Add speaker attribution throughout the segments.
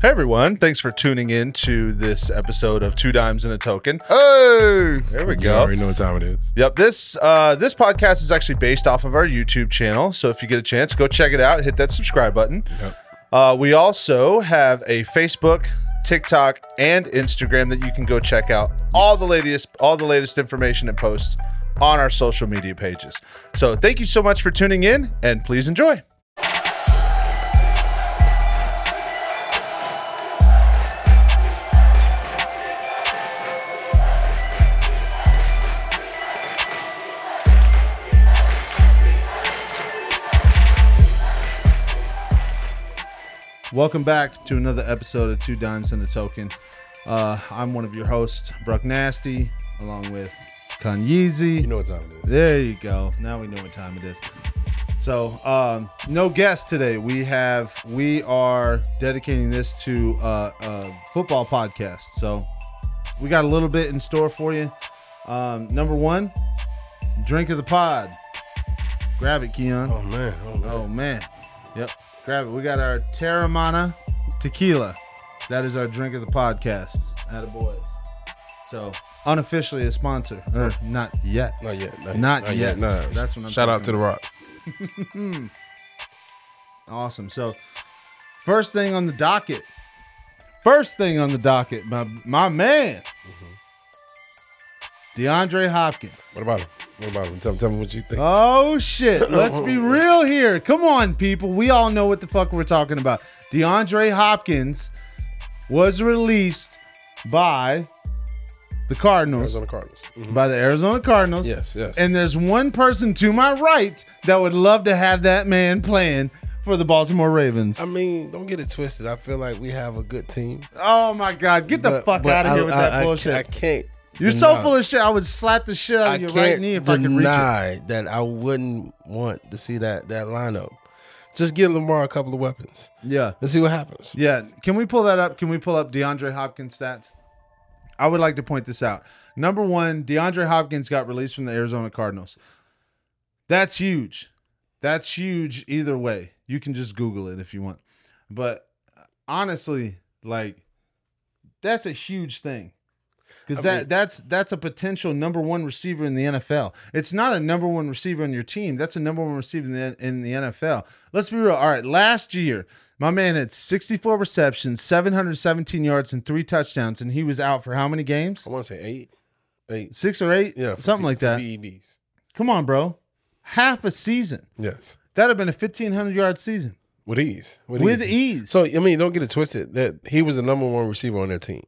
Speaker 1: Hey everyone, thanks for tuning in to this episode of Two Dimes and a Token. Hey, there we go.
Speaker 2: You already know what time it is.
Speaker 1: Yep, this uh, this podcast is actually based off of our YouTube channel. So if you get a chance, go check it out. Hit that subscribe button.
Speaker 2: Yep.
Speaker 1: Uh, we also have a Facebook, TikTok, and Instagram that you can go check out all the latest all the latest information and posts on our social media pages. So thank you so much for tuning in, and please enjoy. Welcome back to another episode of Two Dimes and a Token. Uh, I'm one of your hosts, Bruck Nasty, along with Kanyeezy.
Speaker 2: You know what time it is.
Speaker 1: There you go. Now we know what time it is. So, um, no guest today. We have we are dedicating this to uh, a football podcast. So, we got a little bit in store for you. Um, number one, drink of the pod. Grab it, Keon.
Speaker 2: Oh man. Oh, man.
Speaker 1: Oh man. Yep. Grab it. We got our Teremana tequila. That is our drink of the podcast. Attaboys. So unofficially a sponsor. Or not yet.
Speaker 2: Not yet.
Speaker 1: Not yet.
Speaker 2: Nah.
Speaker 1: That's what I'm
Speaker 2: Shout out to the Rock.
Speaker 1: Awesome. So first thing on the docket. First thing on the docket, my my man. Mm-hmm. DeAndre Hopkins.
Speaker 2: What about him? What about him? Tell, tell me what you think.
Speaker 1: Oh shit. Let's be real here. Come on, people. We all know what the fuck we're talking about. DeAndre Hopkins was released by the Cardinals,
Speaker 2: Arizona Cardinals. Mhm.
Speaker 1: by the Arizona Cardinals.
Speaker 2: Yes. Yes.
Speaker 1: And there's one person to my right that would love to have that man playing for the Baltimore Ravens.
Speaker 2: I mean, don't get it twisted. I feel like we have a good team.
Speaker 1: oh my god, get the
Speaker 2: But-
Speaker 1: fuck
Speaker 2: but
Speaker 1: out of
Speaker 2: I-
Speaker 1: here with
Speaker 2: I-
Speaker 1: that
Speaker 2: I-
Speaker 1: bullshit.
Speaker 2: I can't.
Speaker 1: You're so full of shit. I would slap the shit out of your right knee if I could reach it.
Speaker 2: deny that I wouldn't want to see that that lineup. Just give Lamar a couple of weapons.
Speaker 1: Yeah.
Speaker 2: Let's see what happens.
Speaker 1: Yeah. Can we pull that up? Can we pull up DeAndre Hopkins stats? I would like to point this out. Number one, DeAndre Hopkins got released from the Arizona Cardinals. That's huge. That's huge either way. You can just Google it if you want. But honestly, like, that's a huge thing. Because that
Speaker 2: mean-
Speaker 1: that's that's a potential number one receiver in the NFL. It's not a number one receiver on your team. That's a number one receiver in the in the NFL. Let's be real. All right, last year, my man had 64 receptions, 717 yards, and three touchdowns, and he was out for how many games?
Speaker 2: I want to say eight, eight.
Speaker 1: Or eight?
Speaker 2: Yeah,
Speaker 1: something
Speaker 2: P-
Speaker 1: like that.
Speaker 2: PEDs.
Speaker 1: Come on, bro. Half a season.
Speaker 2: Yes.
Speaker 1: That'd have been a 1500 yard season
Speaker 2: With ease. With,
Speaker 1: with
Speaker 2: ease.
Speaker 1: ease.
Speaker 2: So I mean, don't get it twisted. That he was the number one receiver on their team.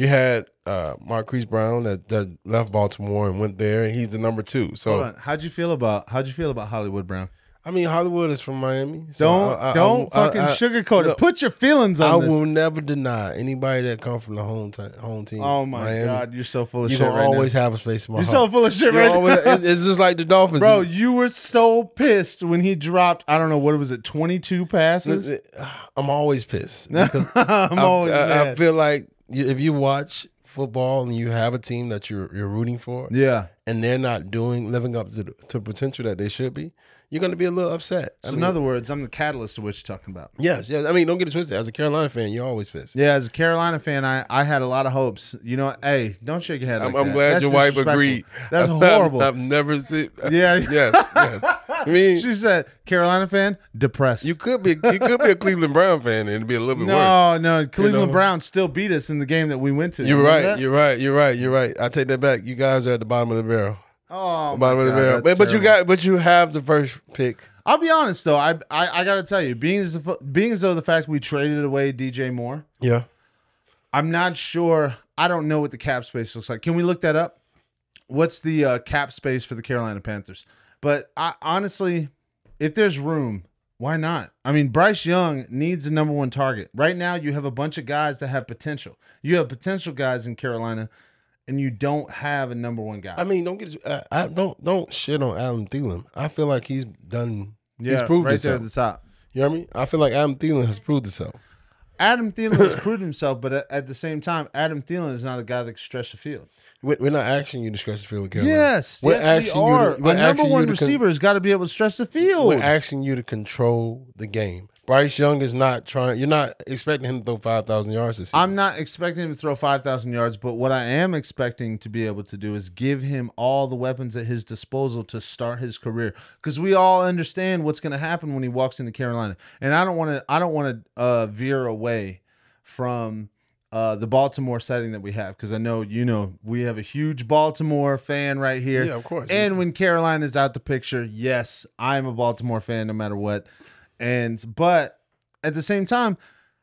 Speaker 2: You had uh, Marquise Brown that, that left Baltimore and went there, and he's the number two. So.
Speaker 1: How'd you feel about how'd you feel about Hollywood Brown?
Speaker 2: I mean, Hollywood is from Miami. So
Speaker 1: Don't
Speaker 2: I- I-
Speaker 1: don't
Speaker 2: I-
Speaker 1: fucking
Speaker 2: I-
Speaker 1: sugarcoat it. Put your feelings
Speaker 2: I
Speaker 1: on this.
Speaker 2: will never deny anybody that come from the home ti- home team.
Speaker 1: oh my
Speaker 2: Miami,
Speaker 1: god, you're so full of
Speaker 2: You
Speaker 1: shit
Speaker 2: gonna
Speaker 1: right
Speaker 2: always
Speaker 1: now.
Speaker 2: have a space in my
Speaker 1: You're so full of shit
Speaker 2: You
Speaker 1: right
Speaker 2: always-
Speaker 1: now.
Speaker 2: it's, it's just like the Dolphins,
Speaker 1: Bro, you were so pissed when he dropped. I don't know what was it, twenty two passes.
Speaker 2: I'm always pissed because
Speaker 1: I'm always
Speaker 2: I- I feel like you- if you watch football and you have a team that you're you're rooting for,
Speaker 1: yeah.
Speaker 2: And they're not doing living up to the, to potential that they should be, you're going to be a little upset. I mean,
Speaker 1: in other words, I'm the catalyst of what you're talking about.
Speaker 2: yes, yes. I mean, don't get it twisted. As a Carolina fan, you're always pissed.
Speaker 1: Yeah, as a Carolina fan, I, I had a lot of hopes. You know, hey, don't shake your head.
Speaker 2: I'm, I'm
Speaker 1: that.
Speaker 2: glad
Speaker 1: That's
Speaker 2: your wife agreed.
Speaker 1: That's
Speaker 2: I've-
Speaker 1: horrible.
Speaker 2: I've, never seen.
Speaker 1: Uh, yeah.
Speaker 2: yes, yes. I mean,
Speaker 1: she said, Carolina fan, depressed.
Speaker 2: you could be you could be a Cleveland Brown fan and it'd be a little bit worse.
Speaker 1: no, no, Cleveland
Speaker 2: know?
Speaker 1: Browns still beat us in the game that we went to.
Speaker 2: You're right. You're right. You're right. You're right. I take that back. You guys are at the bottom of the barrel.
Speaker 1: Oh,
Speaker 2: bottom
Speaker 1: my
Speaker 2: of the
Speaker 1: God,
Speaker 2: barrel. But, but you got but you have the first pick.
Speaker 1: I'll be honest though. I I, I got to tell you, being as the, being as though the fact we traded away DJ Moore,
Speaker 2: Yeah.
Speaker 1: I'm not sure. I don't know what the cap space looks like. Can we look that up? What's the uh, cap space for the Carolina Panthers? But I honestly, if there's room, why not? I mean, Bryce Young needs a number one target. Right now, you have a bunch of guys that have potential. You have potential guys in Carolina, and you don't have a number one guy.
Speaker 2: I mean, don't get uh, I don't don't shit on Adam Thielen. I feel like he's done.
Speaker 1: yeah,
Speaker 2: he's proved
Speaker 1: right there at
Speaker 2: himself.
Speaker 1: the top.
Speaker 2: You know what I mean? I feel like Adam Thielen has proved himself.
Speaker 1: Adam Thielen has proved himself, but at, at the same time, Adam Thielen is not a guy that can stretch the field.
Speaker 2: We're not asking you to stretch the field with Carolina.
Speaker 1: Yes,
Speaker 2: We're
Speaker 1: yes,
Speaker 2: asking
Speaker 1: we
Speaker 2: you to-
Speaker 1: number one
Speaker 2: to con-
Speaker 1: receiver has got to be able to stretch the field.
Speaker 2: We're asking you to control the game. Bryce Young is not trying. You're not expecting him to throw five thousand yards this season.
Speaker 1: I'm not expecting him to throw 5,000 yards, but what I am expecting to be able to do is give him all the weapons at his disposal to start his career cuz we all understand what's going to happen when he walks into Carolina. And I don't want to I don't want to uh, veer away from uh, the Baltimore setting that we have because I know you know we have a huge Baltimore fan right here.
Speaker 2: Yeah, of course.
Speaker 1: And when Carolina's out the picture, yes, I'm a Baltimore fan no matter what. And but at the same time,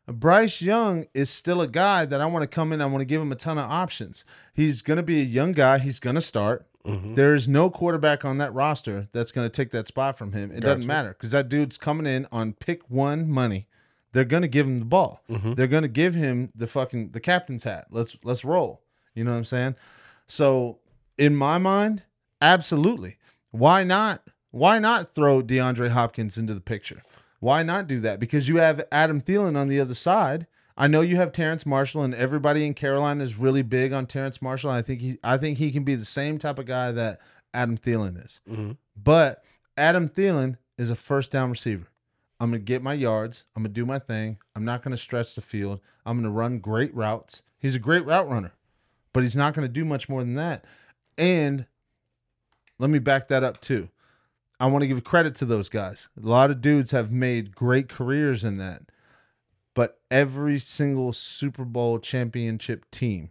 Speaker 1: Bryce Young is still a guy that I want to come in. I want to give him a ton of options. He's going to be a young guy. He's going to start.
Speaker 2: Mhm.
Speaker 1: There is no quarterback on that roster that's going to take that spot from him. It doesn't matter because that dude's coming in on pick one money. They're going to give him the ball.
Speaker 2: Mhm.
Speaker 1: They're going to give him the fucking the captain's hat. Let's let's roll. You know what I'm saying? So in my mind, absolutely. Why not? Why not throw DeAndre Hopkins into the picture? Why not do that? Because you have Adam Thielen on the other side. I know you have Terrace Marshall, and everybody in Carolina is really big on Terrace Marshall. I think he, I think he can be the same type of guy that Adam Thielen is.
Speaker 2: Mhm.
Speaker 1: But Adam Thielen is a first down receiver. I'm gonna get my yards. I'm gonna do my thing. I'm not gonna stretch the field. I'm gonna run great routes. He's a great route runner, but he's not gonna do much more than that. And let me back that up too. I want to give credit to those guys. A lot of dudes have made great careers in that. But every single Super Bowl championship team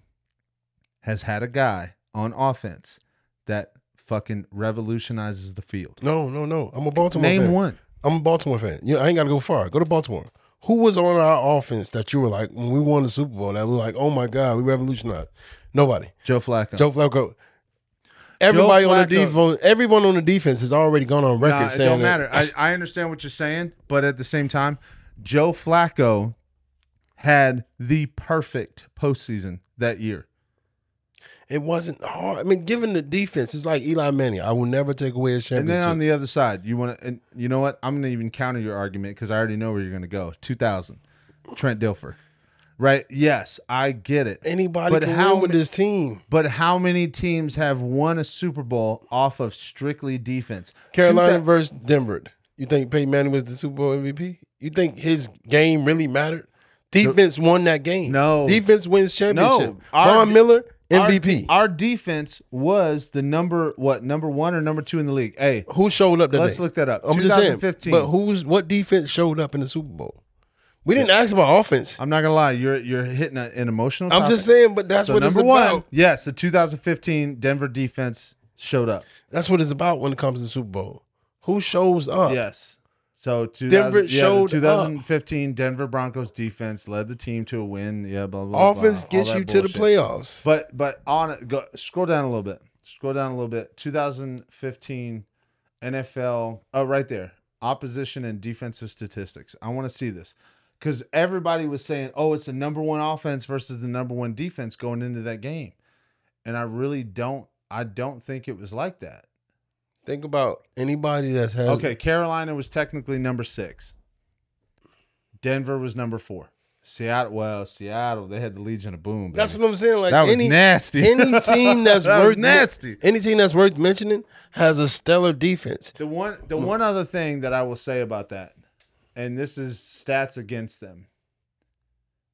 Speaker 1: has had a guy on offense that fucking revolutionizes the field.
Speaker 2: No, no, no. I'm a Baltimore
Speaker 1: Name
Speaker 2: fan.
Speaker 1: one.
Speaker 2: I'm a Baltimore fan. You know, I ain't got to go far. Go to Baltimore. Who was on our offense that you were like when we won the Super Bowl? That was like, oh my god, we revolutionized. Nobody.
Speaker 1: Joe Flacco.
Speaker 2: Joe Flacco. Everybody on the defense, everyone on the defense has already gone on record
Speaker 1: Nah, it
Speaker 2: saying
Speaker 1: don't
Speaker 2: that-
Speaker 1: matter. I, I understand what you're saying, but at the same time, Joe Flacco had the perfect postseason that year.
Speaker 2: it wasn't hard. I mean, given the defense, it's like Eli Manning. I will never take away his championship.
Speaker 1: And then on the other side, you want to, and you know what? I'm going to even counter your argument because I already know where you're going to go. 2000, Trent Dilfer, right? Yes, I get it.
Speaker 2: Anybody
Speaker 1: But
Speaker 2: can
Speaker 1: how
Speaker 2: win with
Speaker 1: ma-
Speaker 2: this team.
Speaker 1: But how many teams have won a Super Bowl off of strictly defense?
Speaker 2: Carolina versus Denver. You think Peyton Manning was the Super Bowl MVP? You think his game really mattered? Defense won that game.
Speaker 1: No.
Speaker 2: defense wins championship.
Speaker 1: No. Our-
Speaker 2: Von Miller MVP.
Speaker 1: Our, defense was the number what number one or number two in the league. Hey,
Speaker 2: Who showed up today?
Speaker 1: let's look that up.
Speaker 2: I'm just saying.
Speaker 1: 2015.
Speaker 2: But who's what defense showed up in the Super Bowl? We didn't ask about offense.
Speaker 1: I'm not gonna lie, you're you're hitting a, an emotional.
Speaker 2: I'm
Speaker 1: topic.
Speaker 2: just saying, but that's
Speaker 1: So
Speaker 2: what it's
Speaker 1: number
Speaker 2: about.
Speaker 1: one, yes, the 2015 Denver defense showed up.
Speaker 2: That's what it's about when it comes to Super Bowl. Who shows up?
Speaker 1: Yes. So 2000,
Speaker 2: Denver
Speaker 1: yeah, the
Speaker 2: showed
Speaker 1: 2015 Denver Broncos defense led the team to a win. Yeah, blah blah. blah,
Speaker 2: Offense
Speaker 1: all
Speaker 2: gets
Speaker 1: that
Speaker 2: you to the
Speaker 1: bullshit.
Speaker 2: playoffs.
Speaker 1: But but on it, go scroll down a little bit. Scroll down a little bit. 2015 NFL. Oh, right there. Opposition and defensive statistics. I want to see this because everybody was saying, "Oh, it's the number one offense versus the number one defense going into that game," and I really don't. I don't think it was like that.
Speaker 2: Think about anybody that's had
Speaker 1: Okay, Carolina was technically number six. Denver was number four. Seattle, well, Seattle, they had the Legion of Boom.
Speaker 2: That's what I'm saying. Like
Speaker 1: that
Speaker 2: any
Speaker 1: nasty.
Speaker 2: any team that's
Speaker 1: That
Speaker 2: worth
Speaker 1: nasty.
Speaker 2: any team that's worth mentioning has a stellar defense.
Speaker 1: The one the one other thing that I will say about that, and this is stats against them.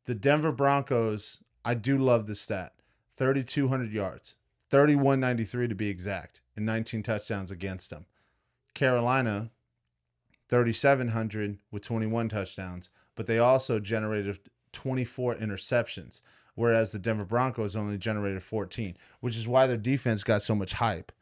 Speaker 1: The Denver Broncos, I do love this stat. 3200 yards. 3193 to be exact, and 19 touchdowns against them. Carolina 3700 with 21 touchdowns, but they also generated 24 interceptions whereas the Denver Broncos only generated 14, which is why their defense got so much hype.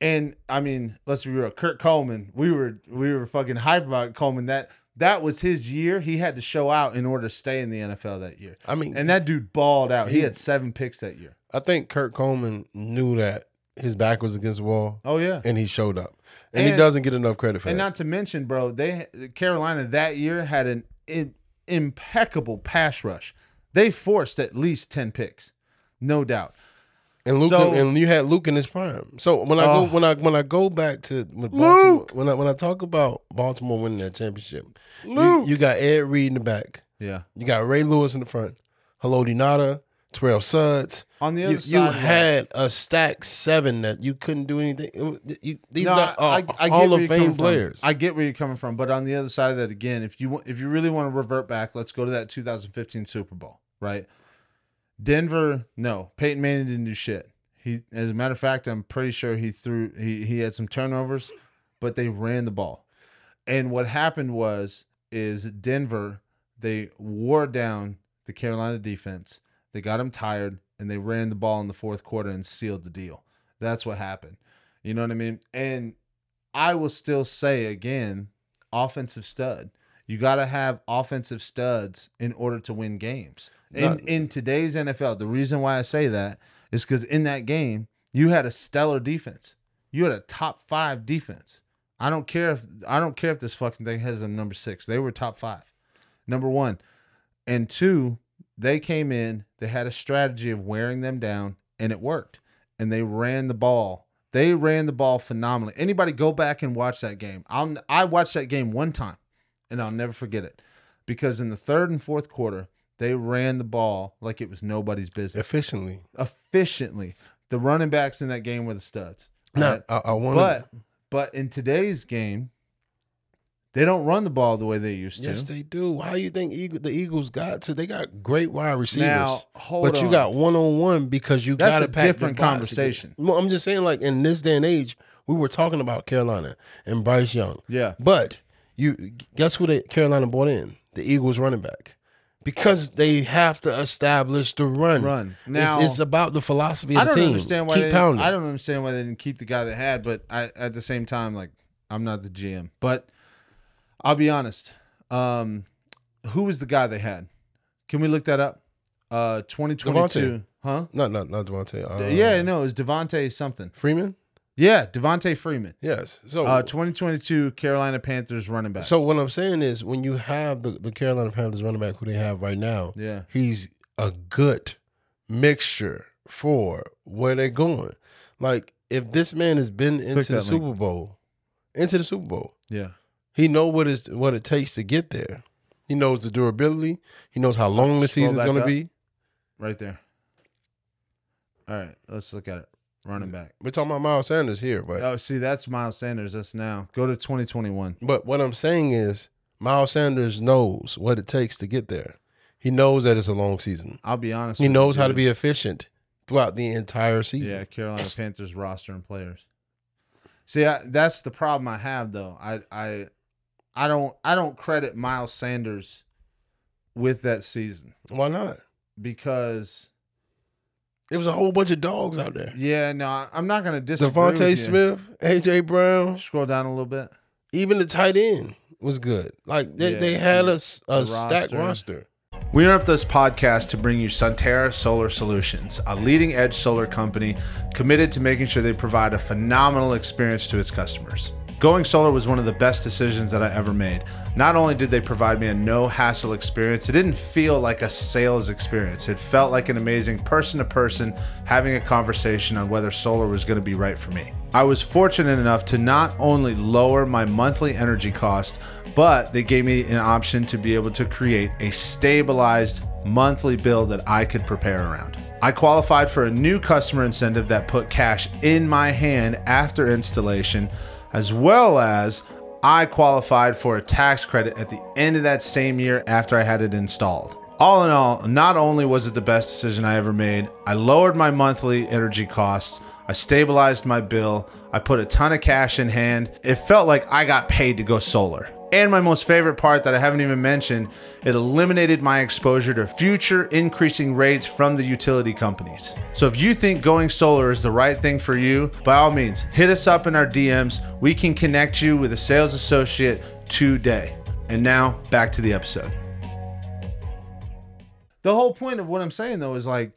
Speaker 1: And I mean, let's be real. Kurt Coleman, we were we were fucking hype about Coleman. That that was his year. He had to show out in order to stay in the NFL that year.
Speaker 2: I mean,
Speaker 1: And that dude balled out. He,
Speaker 2: He-
Speaker 1: had seven picks that year.
Speaker 2: I think Kurt Coleman knew that his back was against the wall,
Speaker 1: Oh yeah.
Speaker 2: and he showed up. And, he doesn't get enough credit for
Speaker 1: And
Speaker 2: that.
Speaker 1: not to mention, bro, they Carolina that year had an in, impeccable pass rush. They forced at least 10 picks. No doubt.
Speaker 2: And Luke,
Speaker 1: so-
Speaker 2: and you had Luke in his prime. So when I go ah. when I when I go back to with Baltimore, when I when I talk about Baltimore winning that championship, you, you got Ed Reed in the back,
Speaker 1: Yeah.
Speaker 2: you got Ray Lewis in the front, Haloti Ngata, Terrell Suggs.
Speaker 1: On the
Speaker 2: You,
Speaker 1: other
Speaker 2: you
Speaker 1: side,
Speaker 2: had a stack seven that you couldn't do anything. You- these
Speaker 1: No,
Speaker 2: are
Speaker 1: I- I- I
Speaker 2: Hall of Fame
Speaker 1: from.
Speaker 2: players.
Speaker 1: I get where you're coming from, but on the other side of that, again, if you if you really want to revert back, let's go to that 2015 Super Bowl, right? Denver, no, Peyton Manning didn't do shit. He, as a matter of fact, I'm pretty sure he threw he he had some turnovers, but they ran the ball. And what happened was is Denver they wore down the Carolina defense. They got them tired and they ran the ball in the fourth quarter and sealed the deal. That's what happened. You know what I mean? And I will still say again, offensive stud. You got to have offensive studs in order to win games. In in today's NFL, the reason why I say that is because in that game you had a stellar defense. You had a top five defense. I don't care if I don't care if this fucking thing has a number six. They were top five. Number one, and two, they came in. They had a strategy of wearing them down, and it worked. And they ran the ball. They ran the ball phenomenally. Anybody go back and watch that game? I'll I watched that game one time, and I'll never forget it, because in the third and fourth quarter they ran the ball like it was nobody's business
Speaker 2: efficiently.
Speaker 1: efficiently. The running backs in that game were the studs.
Speaker 2: Now,
Speaker 1: right?
Speaker 2: I, I want
Speaker 1: but but in today's game, they don't run the ball the way they used to.
Speaker 2: Yes, they do. How do you think Eagle, the Eagles got to? They got great wide receivers.
Speaker 1: now hold
Speaker 2: but
Speaker 1: on.
Speaker 2: you got one on one because you got
Speaker 1: a different conversation.
Speaker 2: Well, I'm just saying, like in this day and age, we were talking about Carolina and Bryce Young,
Speaker 1: yeah.
Speaker 2: but you guess who they Carolina brought in? The Eagles running back. Because they have to establish the run.
Speaker 1: Run.
Speaker 2: It's-
Speaker 1: Now-
Speaker 2: it's, about the philosophy of
Speaker 1: I don't
Speaker 2: team.
Speaker 1: understand why
Speaker 2: Keep
Speaker 1: they,
Speaker 2: pounding.
Speaker 1: I don't understand why they didn't keep the guy they had, but I at the same time, like I'm not the GM. But I'll be honest. Um, who was the guy they had? Can we look that up? Uh, 2022, huh?
Speaker 2: Not not not Devontae. Uh,
Speaker 1: yeah, no, it was Devontae something.
Speaker 2: Freeman.
Speaker 1: Yeah, Devonte Freeman.
Speaker 2: Yes. So
Speaker 1: Uh, 2022 Carolina Panthers running back.
Speaker 2: So what I'm saying is, when you have the, the Carolina Panthers running back who they have right now,
Speaker 1: yeah,
Speaker 2: he's a good mixture for where they're going. Like if this man has been into the
Speaker 1: link.
Speaker 2: Super Bowl, into the Super Bowl,
Speaker 1: yeah.
Speaker 2: he know what is what it takes to get there. He knows the durability. He knows how long the season's going to be.
Speaker 1: Right there. All right, let's look at it. Running back.
Speaker 2: We're talking about Miles Sanders here, but
Speaker 1: Oh, see, that's Miles Sanders. That's now. Go to 2021.
Speaker 2: but what I'm saying is, Miles Sanders knows what it takes to get there. He knows that it's a long season.
Speaker 1: I'll be honest.
Speaker 2: He
Speaker 1: with you,
Speaker 2: knows how to be efficient throughout the entire season.
Speaker 1: Yeah, Carolina Panthers roster and players. See, I, that's the problem I have though. I I I don't I don't credit Miles Sanders with that season
Speaker 2: Why not?
Speaker 1: because
Speaker 2: There was a whole bunch of dogs out there.
Speaker 1: yeah, no, I- I'm not going to disagree. with
Speaker 2: Devontae
Speaker 1: you.
Speaker 2: Smith, AJ Brown,
Speaker 1: Scroll down a little bit.
Speaker 2: even the tight end was good. Like they,
Speaker 1: Yeah,
Speaker 2: they had a,
Speaker 1: the-
Speaker 2: s- a stacked
Speaker 1: roster.
Speaker 2: roster.
Speaker 1: We interrupt this podcast to bring you Sunterra Solar Solutions, a leading edge solar company committed to making sure they provide a phenomenal experience to its customers. Going solar was one of the best decisions that I ever made. Not only did they provide me a no hassle experience, it didn't feel like a sales experience. It felt like an amazing person to person having a conversation on whether solar was going to be right for me. I was fortunate enough to not only lower my monthly energy cost, but they gave me an option to be able to create a stabilized monthly bill that I could prepare around. I qualified for a new customer incentive that put cash in my hand after installation, as well as I qualified for a tax credit at the end of that same year after I had it installed. All in all, not only was it the best decision I ever made, I lowered my monthly energy costs, I stabilized my bill, I put a ton of cash in hand. It felt like I got paid to go solar. And my most favorite part that I haven't even mentioned, it eliminated my exposure to future increasing rates from the utility companies. So if you think going solar is the right thing for you, by all means, hit us up in our DMs. We can connect you with a sales associate today. And now back to the episode. The whole point of what I'm saying though is like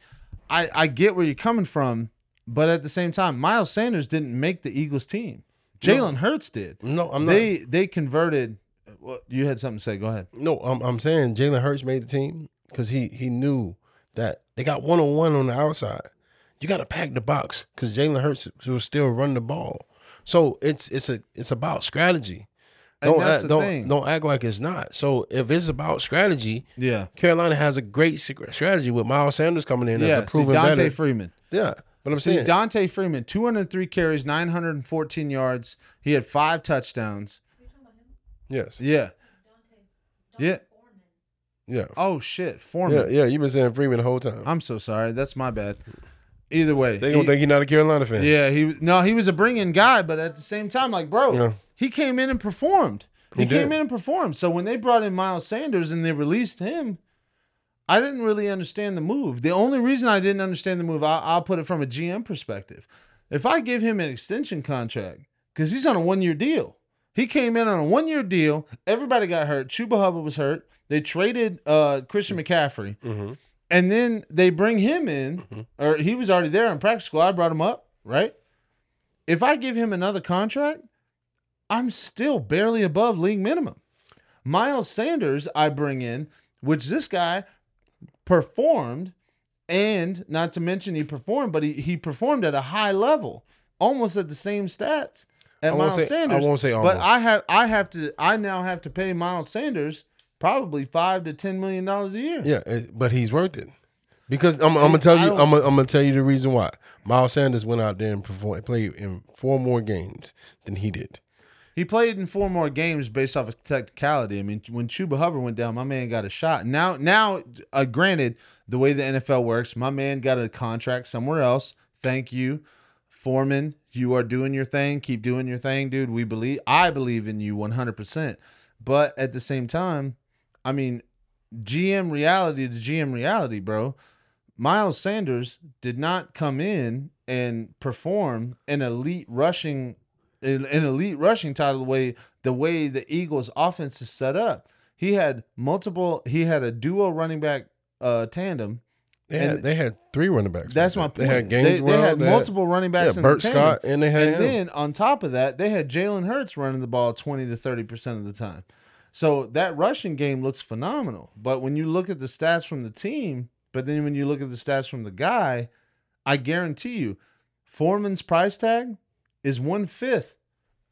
Speaker 1: I, I get where you're coming from, but at the same time, Miles Sanders didn't make the Eagles team. Jalen Hurts did.
Speaker 2: No, I'm not.
Speaker 1: They they converted. Well, you had something to say. Go ahead.
Speaker 2: no, I'm, I'm saying Jalen Hurts made the team because he he knew that they got one on one on the outside. You got to pack the box because Jalen Hurts was still running the ball. So it's it's a it's about strategy. Don't act, don't
Speaker 1: thing.
Speaker 2: don't act like it's not. So if it's about strategy,
Speaker 1: Yeah.
Speaker 2: Carolina has a great secret strategy with Miles Sanders coming in
Speaker 1: Yeah.
Speaker 2: as a proven See,
Speaker 1: Dante
Speaker 2: veteran.
Speaker 1: Freeman.
Speaker 2: yeah, but I'm
Speaker 1: See,
Speaker 2: saying
Speaker 1: Dante Freeman, 203 carries, 914 yards. He had five touchdowns.
Speaker 2: Yes,
Speaker 1: Yeah. Yeah.
Speaker 2: yeah,
Speaker 1: Oh, shit. Foreman.
Speaker 2: yeah, yeah. You've been saying Freeman the whole time.
Speaker 1: I'm so sorry. That's my bad. Either way.
Speaker 2: they gonna
Speaker 1: he-
Speaker 2: think you're not a Carolina fan.
Speaker 1: Yeah, he no, he was a bring-in guy, but at the same time, like, bro,
Speaker 2: Yeah.
Speaker 1: he came in and performed. He,
Speaker 2: He
Speaker 1: came
Speaker 2: did.
Speaker 1: in and performed. So when they brought in Miles Sanders and they released him, I didn't really understand the move. The only reason I didn't understand the move, I'll, I'll put it from a GM perspective. If I give him an extension contract, because he's on a one-year deal, he came in on a one-year deal. Everybody got hurt. Chuba Hubbard was hurt. They traded uh, Christian McCaffrey.
Speaker 2: hmm
Speaker 1: And then they bring him in,
Speaker 2: Mm-hmm.
Speaker 1: or he was already there in practice squad. I brought him up, right? If I give him another contract, I'm still barely above league minimum. Miles Sanders, I bring in, which this guy performed, and not to mention he performed, but he, he performed at a high level, almost at the same stats
Speaker 2: I won't
Speaker 1: Miles
Speaker 2: say- I
Speaker 1: Sanders.
Speaker 2: won't say
Speaker 1: but. I have I have to I now have to pay Miles Sanders probably five to ten million dollars a year.
Speaker 2: Yeah, eh, but he's worth it because I'm, I'm gonna tell you. I'm gonna, I'm gonna tell you the reason why. Miles Sanders went out there and performed, played in four more games than he did.
Speaker 1: He played in four more games based off of technicality. I mean, when Chuba Hubbard went down, my man got a shot. Now, now, uh, granted, the way the NFL works, my man got a contract somewhere else. Thank you, Foreman. You are doing your thing. Keep doing your thing, dude. We believe. I believe in you 100. percent But at the same time, I mean, GM reality to GM reality, bro. Miles Sanders did not come in and perform an elite rushing an elite rushing title the way the way the Eagles offense is set up. He had multiple he had a duo running back uh tandem.
Speaker 2: They had,
Speaker 1: And-
Speaker 2: they had three running backs.
Speaker 1: That's my point.
Speaker 2: They had
Speaker 1: They, they had
Speaker 2: they
Speaker 1: multiple running backs
Speaker 2: Bert
Speaker 1: the.
Speaker 2: Scott, and they had
Speaker 1: And
Speaker 2: him.
Speaker 1: then on top of that, they had Jalen Hurts running the ball 20 to 30% of the time. So that rushing game looks phenomenal. But when you look at the stats from the team, but then when you look at the stats from the guy, I guarantee you, Foreman's price tag is one fifth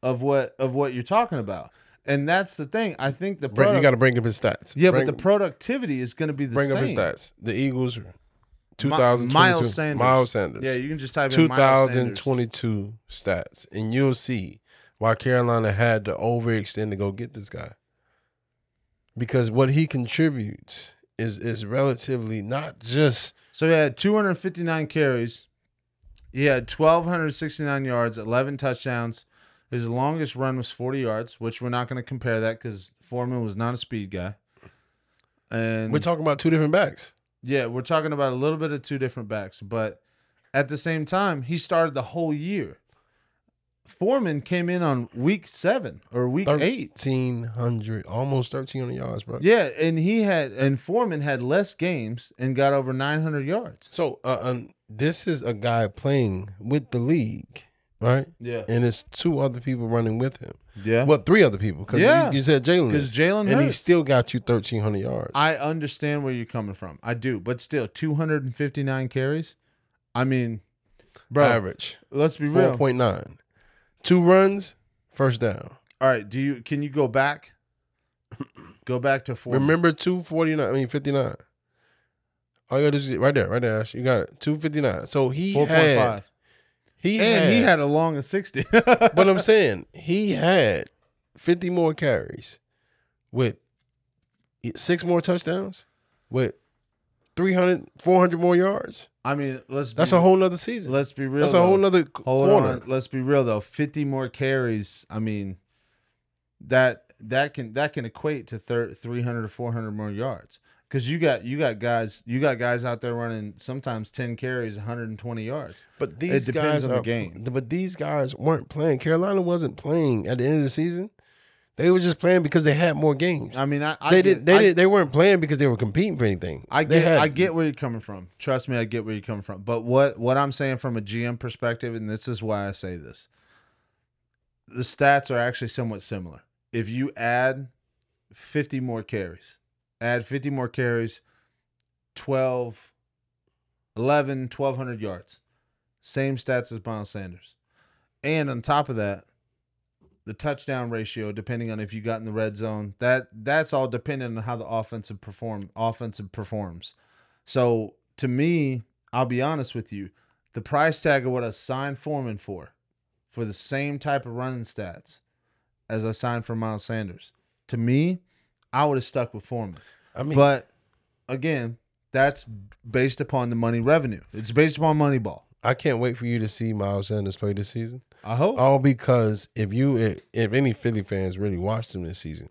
Speaker 1: of what of what you're talking about. And that's the thing. I think the
Speaker 2: Bring- you
Speaker 1: product-
Speaker 2: got to bring up his stats.
Speaker 1: yeah,
Speaker 2: bring,
Speaker 1: but the productivity is going to be the same.
Speaker 2: bring
Speaker 1: same.
Speaker 2: up his stats. The Eagles, 2022.
Speaker 1: Miles Sanders.
Speaker 2: Miles Sanders.
Speaker 1: Yeah, you can just type in
Speaker 2: 2022 stats, and you'll see why Carolina had to overextend to go get this guy. Because what he contributes is is relatively not just
Speaker 1: So he had 259 carries. He had 1,269 yards, 11 touchdowns. His longest run was 40 yards, which we're not going to compare that because Foreman was not a speed guy. And
Speaker 2: we're talking about two different backs.
Speaker 1: Yeah, we're talking about a little bit of two different backs, but at the same time, he started the whole year. Foreman came in on week seven or week eight.
Speaker 2: 1300 almost 1300 yards, bro.
Speaker 1: Yeah, and he had and Foreman had less games and got over 900 yards.
Speaker 2: So, uh, um, this is a guy playing with the league, right?
Speaker 1: Yeah,
Speaker 2: And it's two other people running with him.
Speaker 1: Yeah.
Speaker 2: Well, three other people because
Speaker 1: Yeah.
Speaker 2: you, you said Jalen
Speaker 1: Because
Speaker 2: is,
Speaker 1: Jalen
Speaker 2: and he still got you 1300 yards.
Speaker 1: I understand where you're coming from. I do, but still, 259 carries. I mean, bro,
Speaker 2: average
Speaker 1: let's be
Speaker 2: four
Speaker 1: real.
Speaker 2: Two runs, first down.
Speaker 1: All right, do you can you go back? Go back to four.
Speaker 2: Remember two forty nine. I mean fifty nine. Oh, you got this right there, right there. Ash. You got it. Two fifty nine. So he
Speaker 1: four
Speaker 2: had
Speaker 1: five,
Speaker 2: he
Speaker 1: and
Speaker 2: had,
Speaker 1: he had a long of 60.
Speaker 2: But I'm saying he had fifty more carries with six more touchdowns with 300, 400 more yards.
Speaker 1: I mean, let's.
Speaker 2: That's
Speaker 1: be,
Speaker 2: a whole nother season.
Speaker 1: Let's be real.
Speaker 2: That's a whole nother
Speaker 1: Hold
Speaker 2: corner.
Speaker 1: on. Let's be real though. 50 more carries. I mean, that that can that can equate to thir- 300 or 400 more yards. Because you got you got guys you got guys out there running sometimes 10 carries, 120 yards.
Speaker 2: But these
Speaker 1: depends
Speaker 2: guys
Speaker 1: on the
Speaker 2: are,
Speaker 1: game.
Speaker 2: But these guys weren't playing. Carolina wasn't playing at the end of the season. They were just playing because they had more games.
Speaker 1: I mean, I, I
Speaker 2: they didn't. They
Speaker 1: I,
Speaker 2: did. They weren't playing because they were competing for anything.
Speaker 1: I get
Speaker 2: had-
Speaker 1: I get where you're coming from. Trust me, I get where you're coming from. But what what I'm saying from a GM perspective, and this is why I say this, the stats are actually somewhat similar. If you add 50 more carries, add 50 more carries, 12, 11, 1200 yards, same stats as Miles Sanders. And on top of that, the touchdown ratio, depending on if you got in the red zone. That that's all dependent on how the offensive perform offensive performs. So to me, I'll be honest with you, the price tag of what I signed Foreman for, for the same type of running stats as I signed for Miles Sanders, to me, I would have stuck with Foreman.
Speaker 2: I mean,
Speaker 1: But again, that's based upon the money revenue. It's based upon money ball.
Speaker 2: I can't wait for you to see Miles Sanders play this season.
Speaker 1: I hope.
Speaker 2: All because if you if, if any Philly fans really watched him this season,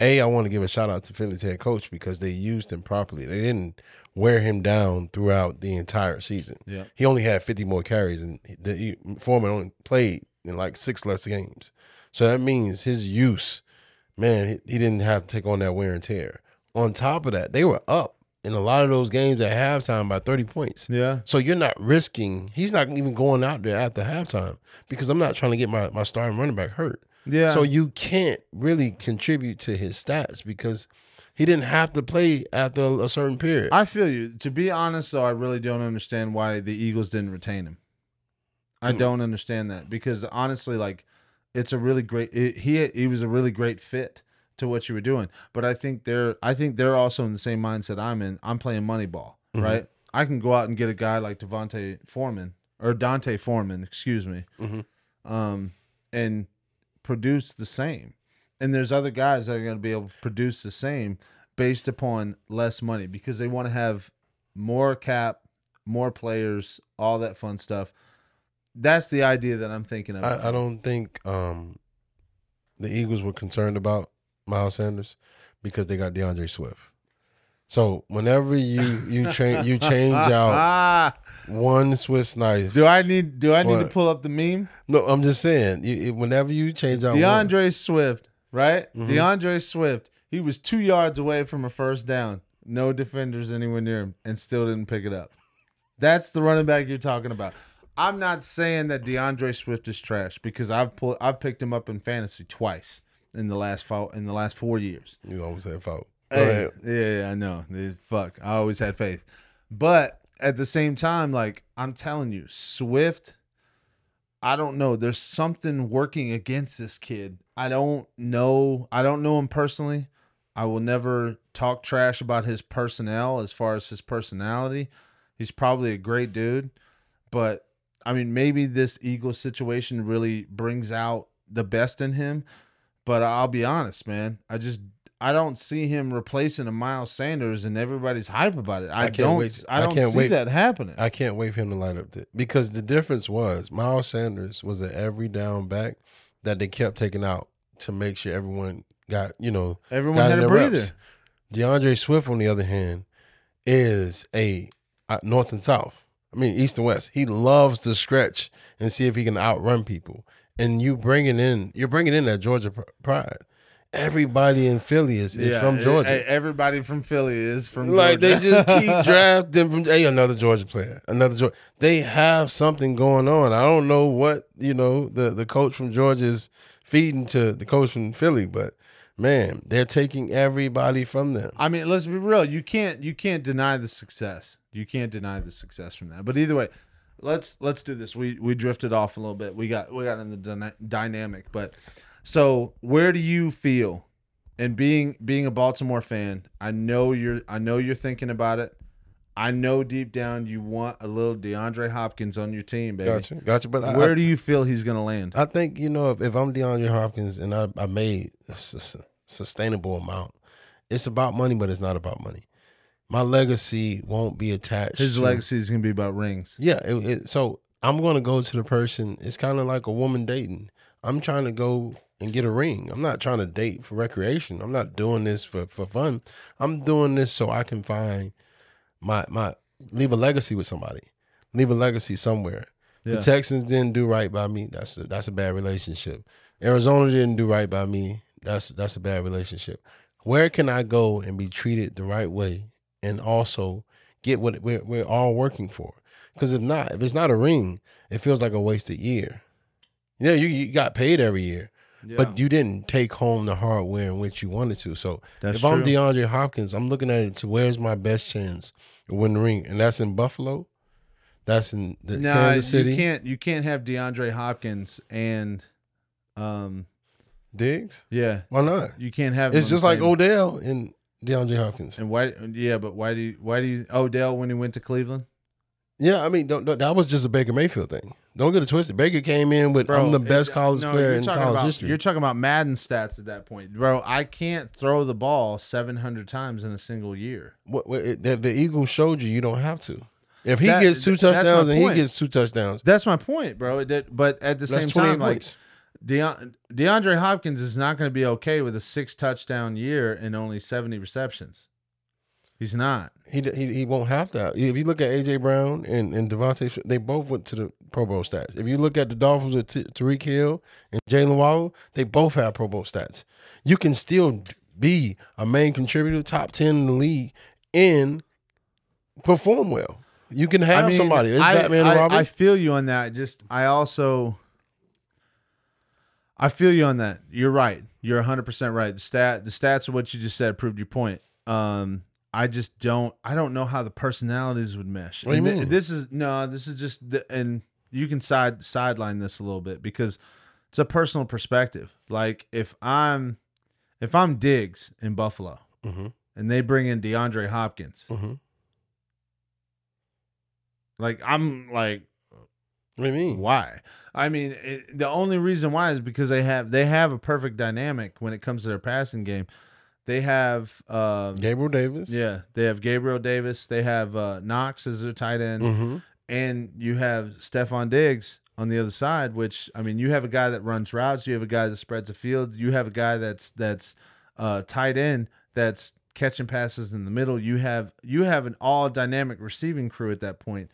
Speaker 2: a I want to give a shout out to Philly's head coach because they used him properly. They didn't wear him down throughout the entire season.
Speaker 1: Yeah.
Speaker 2: He only had 50 more carries, and the Foreman only played in like six less games. So that means his use, man, he, he didn't have to take on that wear and tear. On top of that, they were up in a lot of those games at halftime by 30 points.
Speaker 1: Yeah.
Speaker 2: So you're not risking. He's not even going out there after halftime because I'm not trying to get my, my starting running back hurt.
Speaker 1: Yeah.
Speaker 2: So you can't really contribute to his stats because he didn't have to play after a certain period.
Speaker 1: I feel you. To be honest, though, I really don't understand why the Eagles didn't retain him. I
Speaker 2: Hmm.
Speaker 1: don't understand that because honestly, like, it's a really great. It, he he was a really great fit to what you were doing. But I think they're I think they're also in the same mindset I'm in. I'm playing Moneyball,
Speaker 2: Mhm.
Speaker 1: right? I can go out and get a guy like Devonte Foreman or Dante Foreman, excuse me,
Speaker 2: Mhm.
Speaker 1: um, and produce the same. And there's other guys that are going to be able to produce the same based upon less money because they want to have more cap, more players, all that fun stuff. That's the idea that I'm thinking of.
Speaker 2: I, I don't think um, the Eagles were concerned about Miles Sanders because they got D'Andre Swift. So whenever you you change you change out one Swiss knife,
Speaker 1: do I need do I need to pull up the meme?
Speaker 2: no, I'm just saying. You, whenever you change out one-
Speaker 1: D'Andre Swift, right?
Speaker 2: Mhm.
Speaker 1: D'Andre Swift. He was two yards away from a first down. No defenders anywhere near him, and still didn't pick it up. That's the running back you're talking about. I'm not saying that D'Andre Swift is trash because I've pulled, I've picked him up in fantasy twice in the last four in the last four years.
Speaker 2: you almost had fault.
Speaker 1: Hey, yeah, yeah, I know. Fuck, I always had faith, but at the same time, like I'm telling you, Swift. I don't know. There's something working against this kid. I don't know. I don't know him personally. I will never talk trash about his personnel as far as his personality. He's probably a great dude, but I mean, maybe this Eagles situation really brings out the best in him. But I'll be honest, man. I just I don't see him replacing a Miles Sanders, and everybody's hype about it. I,
Speaker 2: I can't
Speaker 1: don't.
Speaker 2: wait-
Speaker 1: I
Speaker 2: I
Speaker 1: don't
Speaker 2: can't
Speaker 1: see
Speaker 2: wait-
Speaker 1: that happening.
Speaker 2: I can't wait for him to line up the, because the difference was Miles Sanders was an every down back that they kept taking out to make sure everyone got you know
Speaker 1: Everyone
Speaker 2: got
Speaker 1: had a breather.
Speaker 2: reps. D'Andre Swift, on the other hand, is a uh, north and south. I mean, east and west. He loves to stretch and see if he can outrun people. And you bringing in, you're bringing in that Georgia pride. Everybody in Philly is, is
Speaker 1: Yeah,
Speaker 2: from Georgia.
Speaker 1: Everybody from Philly is from
Speaker 2: like they just keep drafting from hey another Georgia player, another Georgia. They have something going on. I don't know what you know the the coach from Georgia is feeding to the coach from Philly, but man, they're taking everybody from them.
Speaker 1: I mean, let's be real. You can't you can't deny the success. You can't deny the success from that. But either way, let's let's do this. We we drifted off a little bit. We got we got in the dyna- dynamic. But so where do you feel? And being being a Baltimore fan, I know you're I know you're thinking about it. I know deep down you want a little DeAndre Hopkins on your team, baby.
Speaker 2: Gotcha, gotcha. But I,
Speaker 1: Where do you feel he's gonna land?
Speaker 2: I think you know if, if I'm DeAndre Hopkins and I, I made a sus- sustainable amount, it's about money, but it's not about money. My legacy won't be attached.
Speaker 1: His
Speaker 2: to-
Speaker 1: legacy is gonna be about rings.
Speaker 2: Yeah. It, it, so I'm going to go to the person. It's kind of like a woman dating. I'm trying to go and get a ring. I'm not trying to date for recreation. I'm not doing this for, for fun. I'm doing this so I can find my my leave a legacy with somebody. Leave a legacy somewhere.
Speaker 1: Yeah.
Speaker 2: The Texans didn't do right by me. That's a, that's a bad relationship. Arizona didn't do right by me. That's that's a bad relationship. Where can I go and be treated the right way and also get what we're, we're all working for? Because if not, if it's not a ring, it feels like a wasted year. Yeah, you, you got paid every year, but you didn't take home the hardware in which you wanted to. So
Speaker 1: That's
Speaker 2: if I'm. DeAndre Hopkins, I'm looking at it to where's my best chance to win the ring, and that's in Buffalo. That's in the
Speaker 1: Nah,
Speaker 2: Kansas City.
Speaker 1: you can't you can't have DeAndre Hopkins and um
Speaker 2: Diggs?
Speaker 1: Yeah,
Speaker 2: Why not?
Speaker 1: you can't have.
Speaker 2: It's just like Odell and DeAndre Hopkins.
Speaker 1: And why? Yeah, but why do you? Why do you? Odell when he went to Cleveland,
Speaker 2: Yeah, I mean, don't, don't- that was just a Baker Mayfield thing. Don't get it twisted. Baker came in with I'm the
Speaker 1: it-
Speaker 2: best college
Speaker 1: no,
Speaker 2: player in college
Speaker 1: about,
Speaker 2: history.
Speaker 1: You're talking about Madden stats at that point, bro. I can't throw the ball 700 times in a single year.
Speaker 2: What, what it, the, the Eagles showed you you don't have to. If he
Speaker 1: That-
Speaker 2: gets two touchdowns and he gets two touchdowns,
Speaker 1: That's my point, bro. It but at the
Speaker 2: that's
Speaker 1: same
Speaker 2: 28
Speaker 1: time, like
Speaker 2: points.
Speaker 1: Deon, DeAndre Hopkins is not going to be okay with a six touchdown year and only 70 receptions. He's not.
Speaker 2: He, he he won't have that. If you look at AJ Brown and and Devontae, they both went to the Pro Bowl stats. If you look at the Dolphins with T- Tyreek Hill and Jaylen Waddle, they both have Pro Bowl stats. You can still be a main contributor, top ten in the league, and perform well. You can have
Speaker 1: I mean,
Speaker 2: somebody. It's
Speaker 1: I,
Speaker 2: Batman
Speaker 1: I, I feel you on that. Just I also I feel you on that. You're right. You're 100% right. The stat the stats of what you just said proved your point. Um I just don't I don't know how the personalities would mesh.
Speaker 2: What do you
Speaker 1: thi-
Speaker 2: mean?
Speaker 1: This is no, this is just the, and you can side sideline this a little bit because it's a personal perspective. Like if I'm if I'm Diggs in Buffalo
Speaker 2: Mhm.
Speaker 1: and they bring in DeAndre Hopkins,
Speaker 2: Mhm.
Speaker 1: like I'm like
Speaker 2: What do you mean?
Speaker 1: Why? I mean, it, the only reason why is because they have they have a perfect dynamic when it comes to their passing game. They have, um,
Speaker 2: Gabriel Davis.
Speaker 1: yeah, they have Gabriel Davis. They have uh, Knox as their tight end,
Speaker 2: Mm-hmm.
Speaker 1: and you have Stefon Diggs on the other side. Which I mean, you have a guy that runs routes. You have a guy that spreads the field. You have a guy that's that's uh, tight end that's catching passes in the middle. You have you have an all dynamic receiving crew at that point.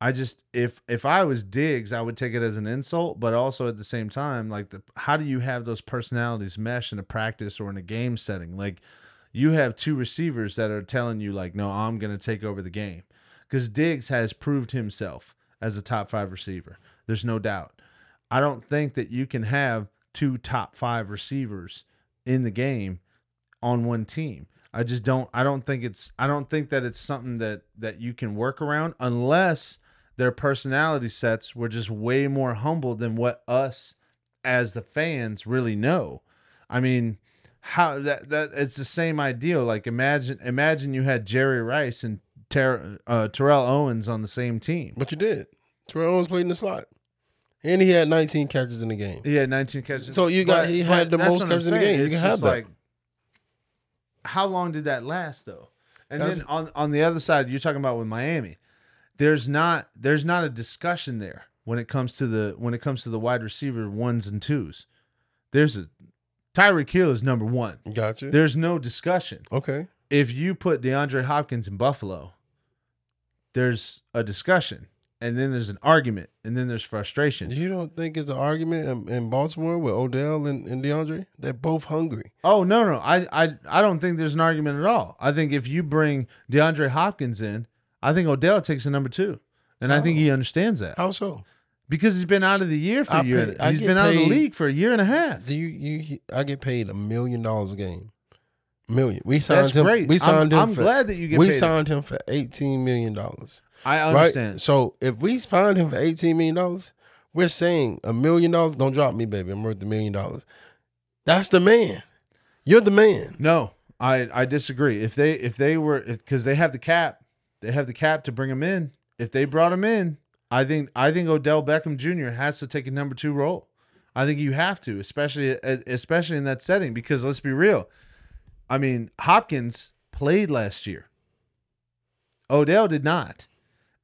Speaker 1: I just if if I was Diggs, I would take it as an insult, but also at the same time, like the how do you have those personalities mesh in a practice or in a game setting? Like you have two receivers that are telling you like, no, I'm gonna take over the game. Because Diggs has proved himself as a top five receiver. There's no doubt. I don't think that you can have two top five receivers in the game on one team. I just don't I don't think it's I don't think that it's something that that you can work around unless their personality sets were just way more humble than what us as the fans really know. I mean, how that that it's the same ideal. Like imagine imagine you had Jerry Rice and Ter- uh, Terrell Owens on the same team.
Speaker 2: But you did. Terrell Owens played in the slot, and he had 19 catches in the game.
Speaker 1: He had 19 catches.
Speaker 2: So you got- he had the most catches in the game. You
Speaker 1: It's
Speaker 2: can have that.
Speaker 1: Like, how long did that last though? And
Speaker 2: That's-
Speaker 1: then on on the other side, you're talking about with Miami. There's not there's not a discussion there when it comes to the when it comes to the wide receiver ones and twos. There's a Tyreek Hill is number one.
Speaker 2: Gotcha.
Speaker 1: There's no discussion.
Speaker 2: okay.
Speaker 1: If you put DeAndre Hopkins in Buffalo, there's a discussion, and then there's an argument, and then there's frustration.
Speaker 2: You don't think it's an argument in, in Baltimore with Odell and, and DeAndre? They're both hungry.
Speaker 1: Oh no, no, I, I, I don't think there's an argument at all. I think if you bring DeAndre Hopkins in, I think Odell takes the number two, and I think he oh. understands that
Speaker 2: How so?
Speaker 1: because he's been out of the year for
Speaker 2: I
Speaker 1: a year.
Speaker 2: pay-
Speaker 1: he's been out of the league for a year and a half.
Speaker 2: Do you you? I get paid a million dollars a game. Million. We signed
Speaker 1: That's
Speaker 2: him.
Speaker 1: great.
Speaker 2: We signed
Speaker 1: I'm,
Speaker 2: him.
Speaker 1: I'm
Speaker 2: for,
Speaker 1: glad that you get
Speaker 2: we signed him for eighteen million dollars.
Speaker 1: I
Speaker 2: Right.
Speaker 1: understand.
Speaker 2: So if we signed him for eighteen million dollars, we're saying a million dollars. Don't drop me, baby. I'm worth a million dollars. That's the man. You're the man.
Speaker 1: No, I, I disagree. If they if they were because they have the cap, they have the cap to bring him in. If they brought him in, I think I think Odell Beckham Jr. has to take a number two role. I think you have to, especially especially in that setting, because let's be real. I mean, Hopkins played last year. Odell did not,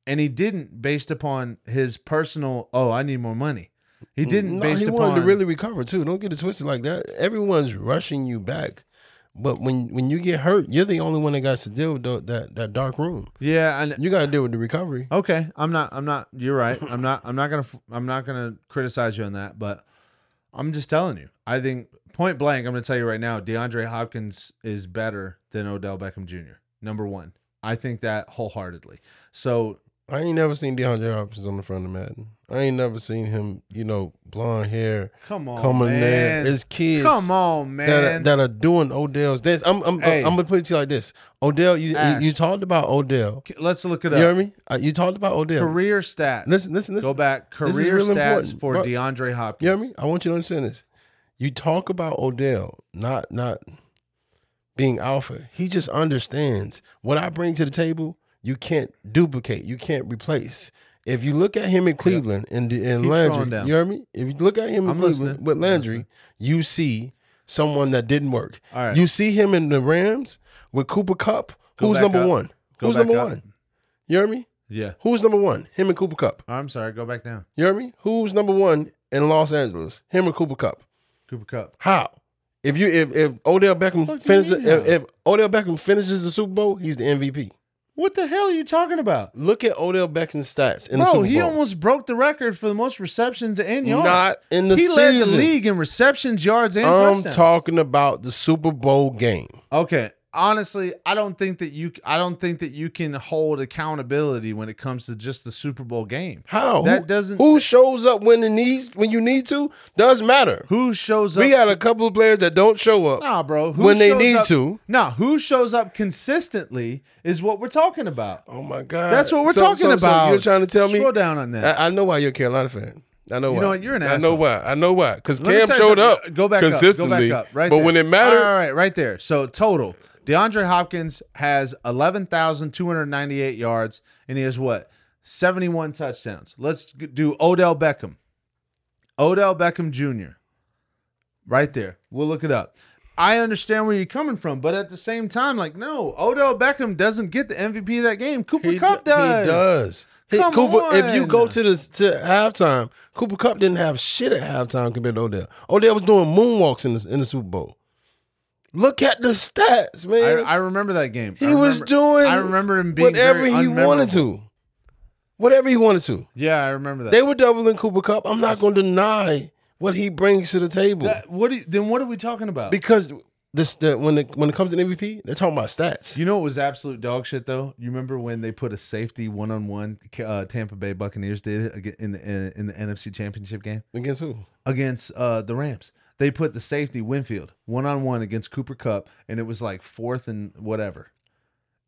Speaker 1: and he didn't based upon his personal. Oh, I need more money. He didn't mm,
Speaker 2: No,
Speaker 1: based
Speaker 2: he
Speaker 1: upon
Speaker 2: wanted to really recover too. Don't get it twisted like that. Everyone's rushing you back, but when when you get hurt, you're the only one that got to deal with the, that that dark room.
Speaker 1: Yeah, and
Speaker 2: You got to deal with the recovery.
Speaker 1: Okay, I'm not. I'm not. You're right. I'm not. I'm not gonna. I'm not gonna criticize you on that. But I'm just telling you. I think point blank. I'm gonna tell you right now. DeAndre Hopkins is better than Odell Beckham Jr. Number one. I think that wholeheartedly. So
Speaker 2: I ain't never seen DeAndre Hopkins on the front of Madden. I ain't never seen him, you know, blonde hair
Speaker 1: come on,
Speaker 2: coming
Speaker 1: man.
Speaker 2: there. It's kids.
Speaker 1: come on, man.
Speaker 2: That are, that are doing Odell's dance. I'm I'm,
Speaker 1: Hey.
Speaker 2: I'm gonna put it to you like this. Odell, you you, you talked about Odell.
Speaker 1: Let's look it up.
Speaker 2: You hear me? Uh, you talked about Odell.
Speaker 1: Career stats.
Speaker 2: Listen, listen, listen.
Speaker 1: Go back. Career stats for
Speaker 2: bro.
Speaker 1: DeAndre Hopkins.
Speaker 2: You hear me? I want you to understand this. You talk about Odell not not being alpha. He just understands what I bring to the table. You can't duplicate. You can't replace. If you look at him in Cleveland and and
Speaker 1: Keep
Speaker 2: Landry, you hear me? If you look at him in Cleveland
Speaker 1: listening.
Speaker 2: with Landry, you see someone that didn't work.
Speaker 1: Right.
Speaker 2: You see him in the Rams with Cooper Kupp.
Speaker 1: Go
Speaker 2: Who's number
Speaker 1: up.
Speaker 2: one?
Speaker 1: Go
Speaker 2: Who's number
Speaker 1: up.
Speaker 2: one? You hear me?
Speaker 1: Yeah.
Speaker 2: Who's number one? Him and Cooper Kupp.
Speaker 1: I'm sorry. Go back down.
Speaker 2: You hear me? Who's number one in Los Angeles? Him or Cooper Kupp?
Speaker 1: Cooper Kupp.
Speaker 2: How? If you if if Odell Beckham finishes if, if Odell Beckham finishes the Super Bowl, he's the MVP.
Speaker 1: What the hell are you talking about?
Speaker 2: Look at Odell Beckham's stats in the
Speaker 1: Bro, he almost broke the record for the most receptions and yards.
Speaker 2: Not in the
Speaker 1: he
Speaker 2: season.
Speaker 1: He led the league in receptions, yards, and
Speaker 2: I'm
Speaker 1: touchdowns.
Speaker 2: talking about the Super Bowl game.
Speaker 1: Okay. Honestly, I don't think that you I don't think that you can hold accountability when it comes to just the Super Bowl game.
Speaker 2: How?
Speaker 1: That
Speaker 2: who,
Speaker 1: doesn't-
Speaker 2: Who shows up when it needs when you need to? Doesn't matter.
Speaker 1: Who shows up
Speaker 2: We got a couple of players that don't show up.
Speaker 1: Nah, bro. Who
Speaker 2: when they need
Speaker 1: up-
Speaker 2: to.
Speaker 1: Nah, who shows up consistently is what we're talking about.
Speaker 2: Oh my God.
Speaker 1: That's what we're
Speaker 2: So-
Speaker 1: talking
Speaker 2: so- so
Speaker 1: about.
Speaker 2: you're trying to tell me
Speaker 1: Scroll down on that.
Speaker 2: I, I know why you're a Carolina fan. I know
Speaker 1: You
Speaker 2: why.
Speaker 1: know what? You're an ass.
Speaker 2: I know why. I know why. Because Cam
Speaker 1: you
Speaker 2: showed up
Speaker 1: Go back
Speaker 2: consistently.
Speaker 1: Up. Go back up. Right
Speaker 2: but
Speaker 1: there.
Speaker 2: when it mattered,
Speaker 1: all right, right there. So total, DeAndre Hopkins has eleven thousand two hundred ninety-eight yards, and he has what seventy-one touchdowns. Let's do Odell Beckham. Odell Beckham Jr. Right there. We'll look it up. I understand where you're coming from, but at the same time, like, no, Odell Beckham doesn't get the MVP of that game. Cooper
Speaker 2: he, Kupp
Speaker 1: does.
Speaker 2: he does. He-
Speaker 1: Come
Speaker 2: Cooper, if you go to the to halftime, Cooper Kupp didn't have shit at halftime compared to Odell. Odell was doing moonwalks in the in the Super Bowl. Look at the stats, man.
Speaker 1: I remember that game.
Speaker 2: he
Speaker 1: I
Speaker 2: was doing
Speaker 1: I remember him being
Speaker 2: whatever he wanted to. Whatever he wanted to.
Speaker 1: Yeah, I remember that.
Speaker 2: They were doubling Cooper Kupp. I'm not going to deny what he brings to the table
Speaker 1: That- what you- then what are we talking about?
Speaker 2: because this the, when it when it comes to MVP, they're talking about stats.
Speaker 1: you know what was absolute dog shit though? You remember when they put a safety one on one Tampa Bay Buccaneers did it in the in, in the NFC Championship game
Speaker 2: Against who?
Speaker 1: against uh, the Rams. They put the safety Winfield one on one against Cooper Kupp, and it was like fourth and whatever.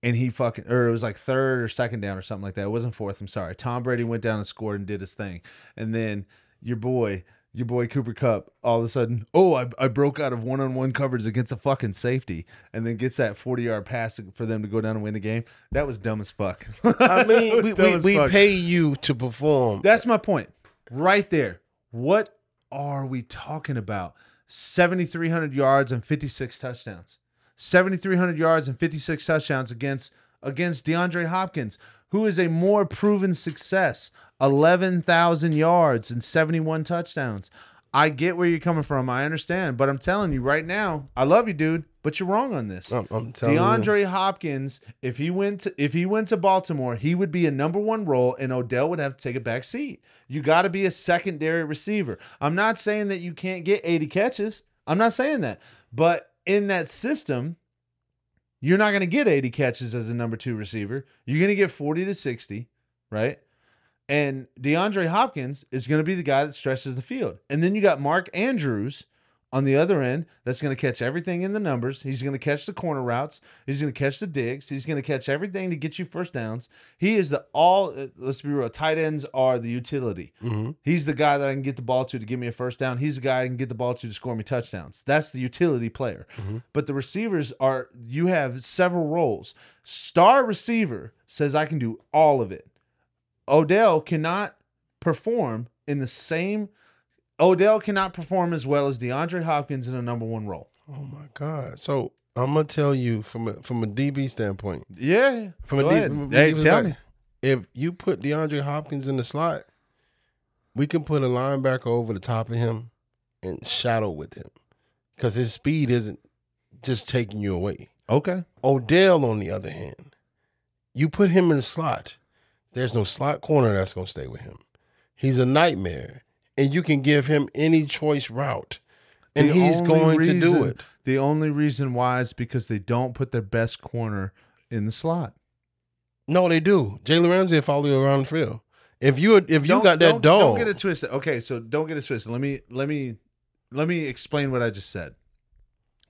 Speaker 1: And he fucking, or it was like third or second down or something like that. It wasn't fourth. I'm sorry. Tom Brady went down and scored and did his thing. And then your boy, your boy Cooper Kupp, all of a sudden, oh, I, I broke out of one on one coverage against a fucking safety, and then gets that 40 yard pass for them to go down and win the game. That was dumb as fuck.
Speaker 2: I mean, we, we, we
Speaker 1: fuck.
Speaker 2: pay you to perform.
Speaker 1: That's my point. Right there. What are we talking about? 7,300 yards and 56 touchdowns. 7,300 yards and 56 touchdowns against against DeAndre Hopkins, who is a more proven success. 11,000 yards and 71 touchdowns. I get where you're coming from. I understand, but I'm telling you right now, I love you, dude, but you're wrong on this.
Speaker 2: I'm, I'm telling you.
Speaker 1: DeAndre Hopkins, if he went to if he went to Baltimore, he would be a number one role, and Odell would have to take a back seat. You got to be a secondary receiver. I'm not saying that you can't get 80 catches. I'm not saying that, but in that system, you're not going to get 80 catches as a number two receiver. You're going to get 40 to 60, right? And DeAndre Hopkins is going to be the guy that stretches the field. And then you got Mark Andrews on the other end that's going to catch everything in the numbers. He's going to catch the corner routes. He's going to catch the digs. He's going to catch everything to get you first downs. He is the all, uh, let's be real, tight ends are the utility.
Speaker 2: Mhm.
Speaker 1: He's the guy that I can get the ball to to give me a first down. He's the guy I can get the ball to to score me touchdowns. That's the utility player. But the receivers are, you have several roles. Star receiver says, I can do all of it. Odell cannot perform in the same. Odell cannot perform as well as DeAndre Hopkins in a number one role.
Speaker 2: Oh my God! So I'm gonna tell you from a from a DB standpoint,
Speaker 1: Yeah,
Speaker 2: from
Speaker 1: Go
Speaker 2: a
Speaker 1: ahead.
Speaker 2: a
Speaker 1: Hey, tell
Speaker 2: back,
Speaker 1: me.
Speaker 2: if you put DeAndre Hopkins in the slot, we can put a linebacker over the top of him and shadow with him because his speed isn't just taking you away.
Speaker 1: Okay.
Speaker 2: Odell, on the other hand, you put him in the slot. There's no slot corner that's going to stay with him. He's a nightmare, and you can give him any choice route, and
Speaker 1: The
Speaker 2: he's going to do it.
Speaker 1: The only reason why is because they don't put their best corner in the slot.
Speaker 2: No, they do. Jalen Ramsey will follow you around the field. If you if you
Speaker 1: Don't-
Speaker 2: got that
Speaker 1: don't,
Speaker 2: dog,
Speaker 1: Don't get it twisted. Okay, so don't get it twisted. Let me let me let me explain what I just said.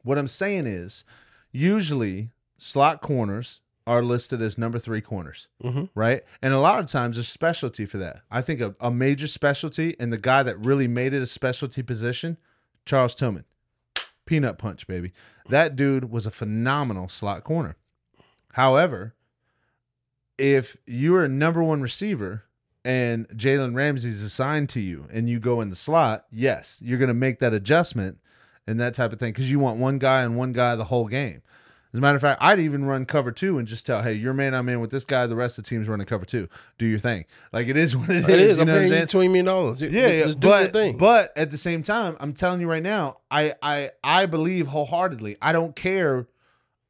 Speaker 1: What I'm saying is, usually slot corners are listed as number three corners,
Speaker 2: Mhm.
Speaker 1: right? And a lot of times there's specialty for that. I think a, a major specialty and the guy that really made it a specialty position, Charles Tillman. Peanut punch, baby. That dude was a phenomenal slot corner. However, if you're a number one receiver and Jalen Ramsey's assigned to you and you go in the slot, yes, you're going to make that adjustment and that type of thing because you want one guy and one guy the whole game. As a matter of fact, I'd even run cover two and just tell, hey, you're man, I'm in with this guy. The rest of the team's running cover two. Do your thing. Like it is what it is.
Speaker 2: It is.
Speaker 1: You
Speaker 2: I'm
Speaker 1: know what I'm
Speaker 2: paying you twenty million dollars.
Speaker 1: Yeah, yeah,
Speaker 2: just do your
Speaker 1: but
Speaker 2: thing.
Speaker 1: but at the same time, I'm telling you right now, I I I believe wholeheartedly. I don't care.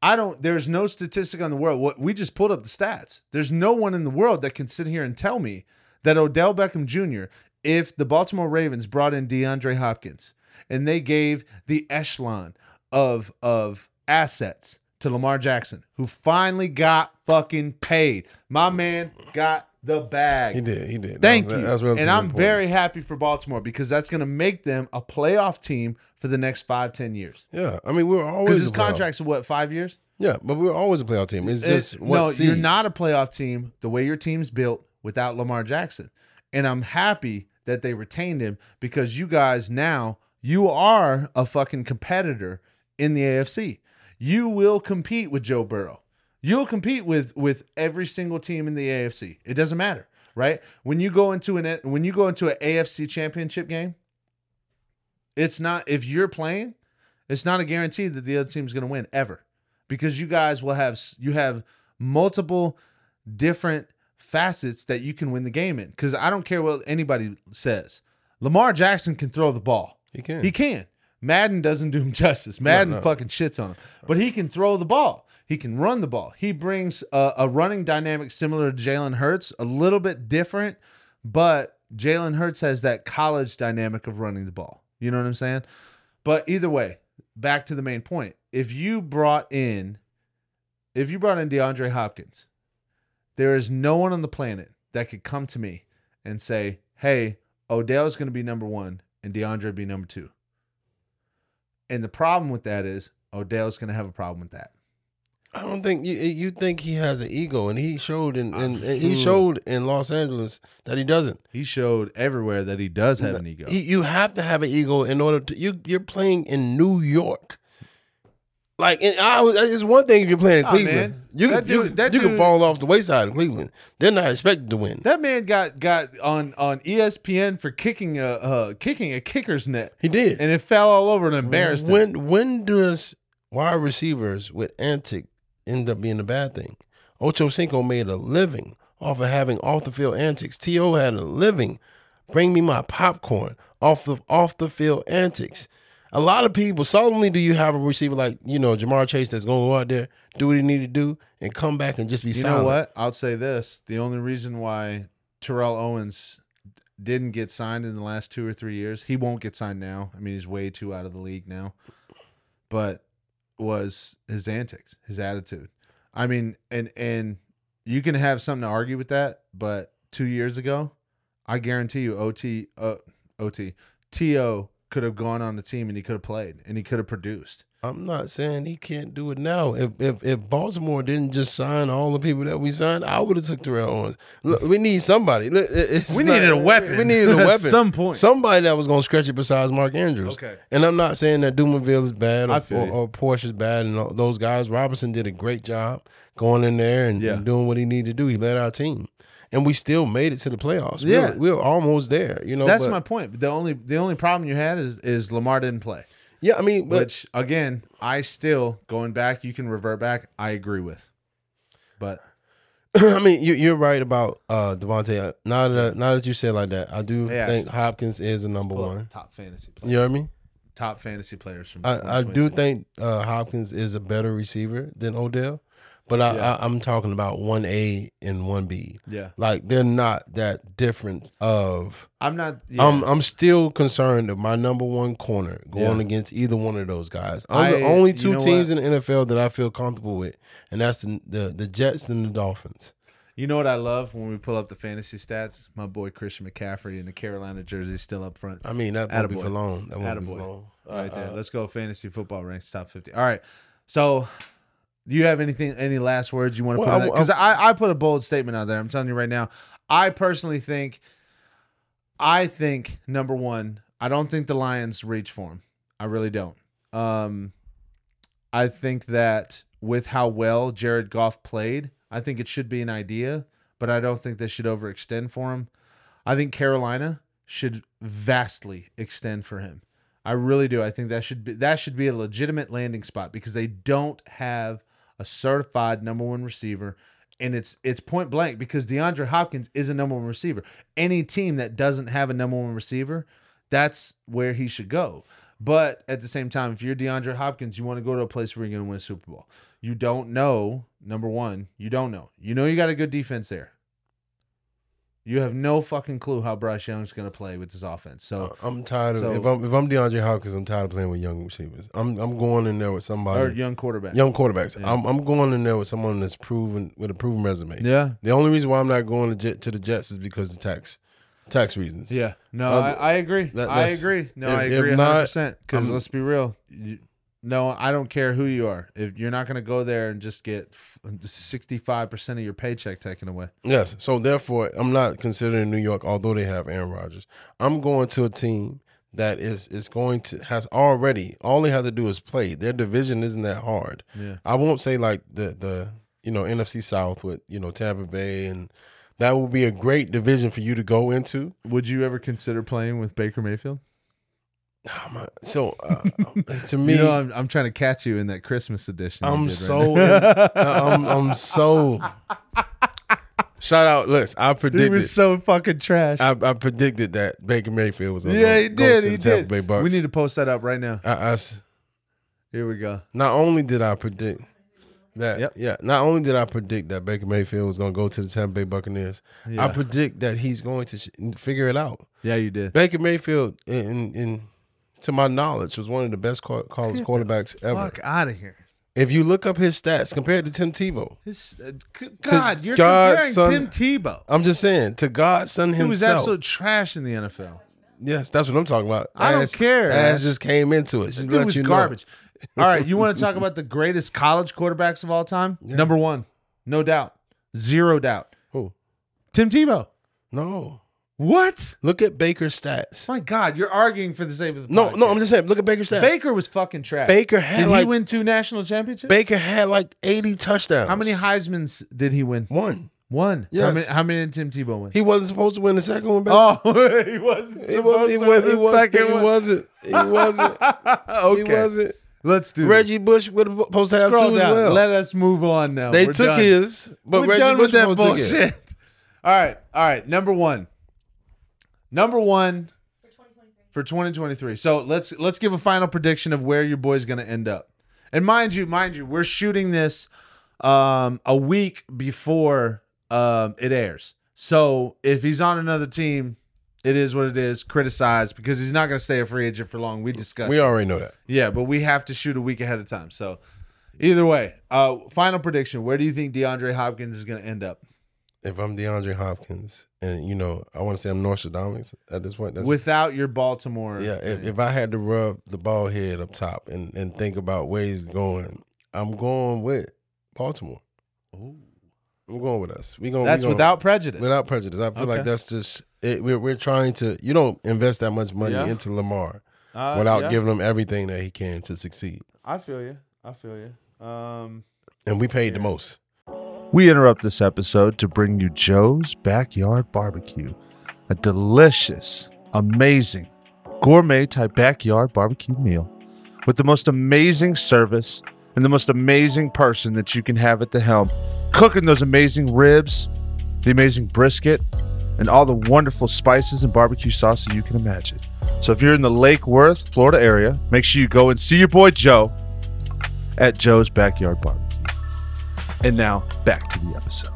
Speaker 1: I don't. There's no statistic on the world. What we just pulled up the stats. There's no one in the world that can sit here and tell me that Odell Beckham Jr. If the Baltimore Ravens brought in DeAndre Hopkins and they gave the echelon of of assets to Lamar Jackson, who finally got fucking paid. My man got the bag.
Speaker 2: he did. He did.
Speaker 1: Thank
Speaker 2: That
Speaker 1: you.
Speaker 2: that
Speaker 1: and I'm
Speaker 2: important.
Speaker 1: very happy for Baltimore because that's going to make them a playoff team for the next five, ten years.
Speaker 2: Yeah, I mean we're always
Speaker 1: Because his contract's what five years?
Speaker 2: Yeah, but we're always a playoff team. It's uh, just
Speaker 1: It-
Speaker 2: what
Speaker 1: no,
Speaker 2: seed.
Speaker 1: you're not a playoff team the way your team's built without Lamar Jackson. And I'm happy that they retained him because you guys now you are a fucking competitor in the AFC. You will compete with Joe Burrow. You'll compete with with every single team in the AFC. It doesn't matter, right? When you go into an when you go into an AFC championship game, it's not if you're playing, it's not a guarantee that the other team's going to win ever because you guys will have you have multiple different facets that you can win the game in because I don't care what anybody says. Lamar Jackson can throw the ball.
Speaker 2: He can.
Speaker 1: He can. Madden doesn't do him justice. Madden
Speaker 2: no.
Speaker 1: fucking shits on him. But he can throw the ball. He can run the ball. He brings a, a running dynamic similar to Jalen Hurts, a little bit different, but Jalen Hurts has that college dynamic of running the ball. You know what I'm saying? But either way, back to the main point. If you brought in, if you brought in DeAndre Hopkins, there is no one on the planet that could come to me and say, "Hey, Odell's going to be number one and DeAndre be number two. And the problem with that is Odell's going to have a problem with that.
Speaker 2: I don't think you you think he has an ego, and he showed in, in,
Speaker 1: Ah,
Speaker 2: and he showed in Los Angeles that he doesn't.
Speaker 1: He showed everywhere that he does have an ego.
Speaker 2: He, you have to have an ego in order to you. You're playing in New York. Like and I was, it's one thing if you're playing in
Speaker 1: Nah,
Speaker 2: Cleveland.
Speaker 1: man.
Speaker 2: You
Speaker 1: That
Speaker 2: can you,
Speaker 1: dude- that
Speaker 2: you can
Speaker 1: dude-
Speaker 2: fall off the wayside in Cleveland. They're not expected to win.
Speaker 1: that man got got on on ESPN for kicking a uh, kicking a kicker's net,
Speaker 2: He did.
Speaker 1: and it fell all over and embarrassed him.
Speaker 2: when when does wide receivers with antic end up being a bad thing? Ocho Cinco made a living off of having off the field antics. T.O. had a living. Bring me my popcorn off the off the field antics. A lot of people, suddenly do you have a receiver like, you know, Ja'Marr Chase that's gonna go out there, do what he need to do, and come back and just be
Speaker 1: You
Speaker 2: silent.
Speaker 1: know what? I'll say this: the only reason why Terrell Owens didn't get signed in the last two or three years, he won't get signed now. I mean, he's way too out of the league now. But was his antics, his attitude. I mean, and and you can have something to argue with that, but two years ago, I guarantee you, OT, uh, OT, To could have gone on the team and he could have played and he could have produced.
Speaker 2: I'm not saying he can't do it now. If if, if Baltimore didn't just sign all the people that we signed, I would have took Terrell Owens. Look, we need somebody. Look, it's
Speaker 1: We
Speaker 2: not-
Speaker 1: needed a weapon
Speaker 2: We needed a
Speaker 1: at
Speaker 2: weapon.
Speaker 1: some point.
Speaker 2: Somebody that was going to stretch it besides Mark Andrews.
Speaker 1: Okay.
Speaker 2: And I'm not saying that Dumanville is bad or,
Speaker 1: feel
Speaker 2: or, or Porsche is bad and all those guys. Robinson did a great job going in there and,
Speaker 1: Yeah.
Speaker 2: and doing what he needed to do. He led our team. And we still made it to the playoffs. We
Speaker 1: Yeah.
Speaker 2: were, we were almost there. You know,
Speaker 1: That's
Speaker 2: but-
Speaker 1: my point. The only the only problem you had is is Lamar didn't play.
Speaker 2: Yeah, I mean, but
Speaker 1: which again, I still going back. You can revert back. I agree with, but
Speaker 2: I mean, you, you're right about uh, Devontae. Now that now that you said it like that, I do
Speaker 1: Yeah.
Speaker 2: think Hopkins is a number
Speaker 1: well,
Speaker 2: one.
Speaker 1: top fantasy player,
Speaker 2: You know what I mean?
Speaker 1: top fantasy players from.
Speaker 2: I, I do think uh, Hopkins is a better receiver than Odell, but I,
Speaker 1: Yeah.
Speaker 2: I, I'm talking about one A and one B.
Speaker 1: Yeah,
Speaker 2: Like they're not that different. Of
Speaker 1: I'm not. Yeah.
Speaker 2: I'm I'm still concerned of my number one corner going
Speaker 1: Yeah.
Speaker 2: against either one of those guys. I'm the
Speaker 1: I-
Speaker 2: only
Speaker 1: you
Speaker 2: two
Speaker 1: know
Speaker 2: teams
Speaker 1: what?
Speaker 2: in the NFL that I feel comfortable with, and that's the the, the Jets and the Dolphins.
Speaker 1: you know what I love when we pull up the fantasy stats. My boy Christian McCaffrey in the Carolina jersey still up front.
Speaker 2: I mean that won't be for long. That won't be for long.
Speaker 1: right there.
Speaker 2: Uh,
Speaker 1: Let's go fantasy football ranks top fifty. All right. So, do you have anything, any last words you want to
Speaker 2: Well,
Speaker 1: put?
Speaker 2: I-
Speaker 1: Because I, I put a bold statement out there. I'm telling you right now. I personally think, I think number one, I don't think the Lions reach for him. I really don't. Um, I think that with how well Jared Goff played, I think it should be an idea, but I don't think they should overextend for him. I think Carolina should vastly extend for him. I really do. I think that should be that should be a legitimate landing spot because they don't have a certified number one receiver. And it's it's point blank because DeAndre Hopkins is a number one receiver. Any team that doesn't have a number one receiver, that's where he should go. But at the same time, if you're DeAndre Hopkins, you want to go to a place where you're going to win a Super Bowl. You don't know, number one, you don't know. You know you got a good defense there. You have no fucking clue how Bryce Young's going to play with this offense. So,
Speaker 2: I'm tired of
Speaker 1: So-
Speaker 2: if I'm if I'm DeAndre Hopkins, I'm tired of playing with young receivers. I'm I'm going in there with somebody
Speaker 1: or young quarterback.
Speaker 2: young quarterbacks.
Speaker 1: Yeah.
Speaker 2: I'm I'm going in there with someone that's proven with a proven resume.
Speaker 1: Yeah.
Speaker 2: The only reason why I'm not going to, Jet, to the Jets is because of tax tax reasons.
Speaker 1: Yeah. No,
Speaker 2: Uh,
Speaker 1: I, I agree.
Speaker 2: that-
Speaker 1: I agree. No,
Speaker 2: if-
Speaker 1: I agree
Speaker 2: not,
Speaker 1: 100%. Because let's be real. You, no, I don't care who you are. If you're not going to go there and just get 65% of your paycheck taken away.
Speaker 2: Yes. So therefore, I'm not considering New York, although they have Aaron Rodgers. I'm going to a team that is is going to has already all they have to do is play. Their division isn't that hard.
Speaker 1: Yeah.
Speaker 2: I won't say like the the you know NFC South with you know Tampa Bay and that will be a great division for you to go into.
Speaker 1: Would you ever consider playing with Baker Mayfield?
Speaker 2: Oh, my- So uh, to me,
Speaker 1: you know, I'm, I'm trying to catch you in that Christmas edition.
Speaker 2: I'm
Speaker 1: did right
Speaker 2: so
Speaker 1: now.
Speaker 2: I'm I'm so. Shout out, listen. I
Speaker 1: he
Speaker 2: predicted.
Speaker 1: was so fucking trash.
Speaker 2: I, I predicted that Baker Mayfield was. gonna
Speaker 1: yeah, he
Speaker 2: go
Speaker 1: did. He
Speaker 2: Tampa
Speaker 1: did.
Speaker 2: Bay Bucks.
Speaker 1: We need to post that up right now.
Speaker 2: I, I
Speaker 1: Here we go.
Speaker 2: not only did I predict that,
Speaker 1: Yep.
Speaker 2: yeah, not only did I predict that Baker Mayfield was going to go to the Tampa Bay Buccaneers, I predict that he's going to sh- figure it out.
Speaker 1: yeah you did.
Speaker 2: Baker Mayfield, in, in to my knowledge, was one of the best co- college quarterbacks ever.
Speaker 1: Fuck out of here.
Speaker 2: If you look up his stats compared to Tim Tebow,
Speaker 1: His, uh, God, you're comparing
Speaker 2: son-
Speaker 1: Tim Tebow.
Speaker 2: I'm just saying to God's son
Speaker 1: He was
Speaker 2: himself.
Speaker 1: absolute trash in the NFL.
Speaker 2: yes, that's what I'm talking about.
Speaker 1: I don't care,
Speaker 2: Ash
Speaker 1: Ash.
Speaker 2: just came into it.
Speaker 1: This
Speaker 2: Just
Speaker 1: dude was garbage. All right, you want to talk about the greatest college quarterbacks of all time? Number one, no doubt, zero doubt.
Speaker 2: Who?
Speaker 1: Tim Tebow.
Speaker 2: No.
Speaker 1: What?
Speaker 2: Look at Baker's stats.
Speaker 1: My God, you're arguing for the sake of the
Speaker 2: No, no. I'm just saying. Look at Baker's stats.
Speaker 1: Baker was fucking trash.
Speaker 2: Baker had
Speaker 1: did he
Speaker 2: like
Speaker 1: win two national championships?
Speaker 2: Baker had like 80 touchdowns.
Speaker 1: How many Heisman's did he win?
Speaker 2: One.
Speaker 1: One. How
Speaker 2: Yes.
Speaker 1: many? How many did Tim Tebow win?
Speaker 2: He wasn't supposed to win the second one. Back.
Speaker 1: oh, he wasn't.
Speaker 2: he, was, he,
Speaker 1: supposed to
Speaker 2: was,
Speaker 1: win
Speaker 2: he,
Speaker 1: the
Speaker 2: was, he wasn't. He wasn't.
Speaker 1: okay.
Speaker 2: He wasn't.
Speaker 1: Let's do.
Speaker 2: Reggie Bush was supposed to have
Speaker 1: Scroll
Speaker 2: two
Speaker 1: down.
Speaker 2: as well.
Speaker 1: Let us move on now.
Speaker 2: they
Speaker 1: We're
Speaker 2: took
Speaker 1: done.
Speaker 2: his, but
Speaker 1: We're
Speaker 2: Reggie Bush
Speaker 1: with that
Speaker 2: was supposed it.
Speaker 1: bullshit. All right, all right. Number one, number one for 2023. So let's let's give a final prediction of where your boy's going to end up. And mind you, mind you, we're shooting this um, a week before um, it airs. So if he's on another team, it is what it is. Criticize because he's not going to stay a free agent for long. We discussed.
Speaker 2: We already know that.
Speaker 1: Yeah, but we have to shoot a week ahead of time. So either way, uh, final prediction: Where do you think DeAndre Hopkins is going to end up?
Speaker 2: If I'm DeAndre Hopkins, and you know, I want to say I'm Nostradamus at this point. That's
Speaker 1: Without your Baltimore,
Speaker 2: Yeah, if, if I had to rub the ball head up top and, and think about where he's going, I'm going with Baltimore.
Speaker 1: Ooh.
Speaker 2: I'm going with us. We going.
Speaker 1: that's
Speaker 2: we gonna,
Speaker 1: without prejudice.
Speaker 2: without prejudice. I feel
Speaker 1: Okay.
Speaker 2: like that's just it, we're we're trying to. You don't invest that much money
Speaker 1: Yeah.
Speaker 2: into Lamar
Speaker 1: Uh,
Speaker 2: without
Speaker 1: yeah,
Speaker 2: giving him everything that he can to succeed,
Speaker 1: I feel you. I feel you. Um,
Speaker 2: and we paid the most.
Speaker 3: We interrupt this episode to bring you Joe's Backyard Barbecue, a delicious, amazing, gourmet type backyard barbecue meal with the most amazing service and the most amazing person that you can have at the helm, cooking those amazing ribs, the amazing brisket, and all the wonderful spices and barbecue sauces you can imagine. So if you're in the Lake Worth, Florida area, make sure you go and see your boy Joe at Joe's Backyard Barbecue. And now back to the episode.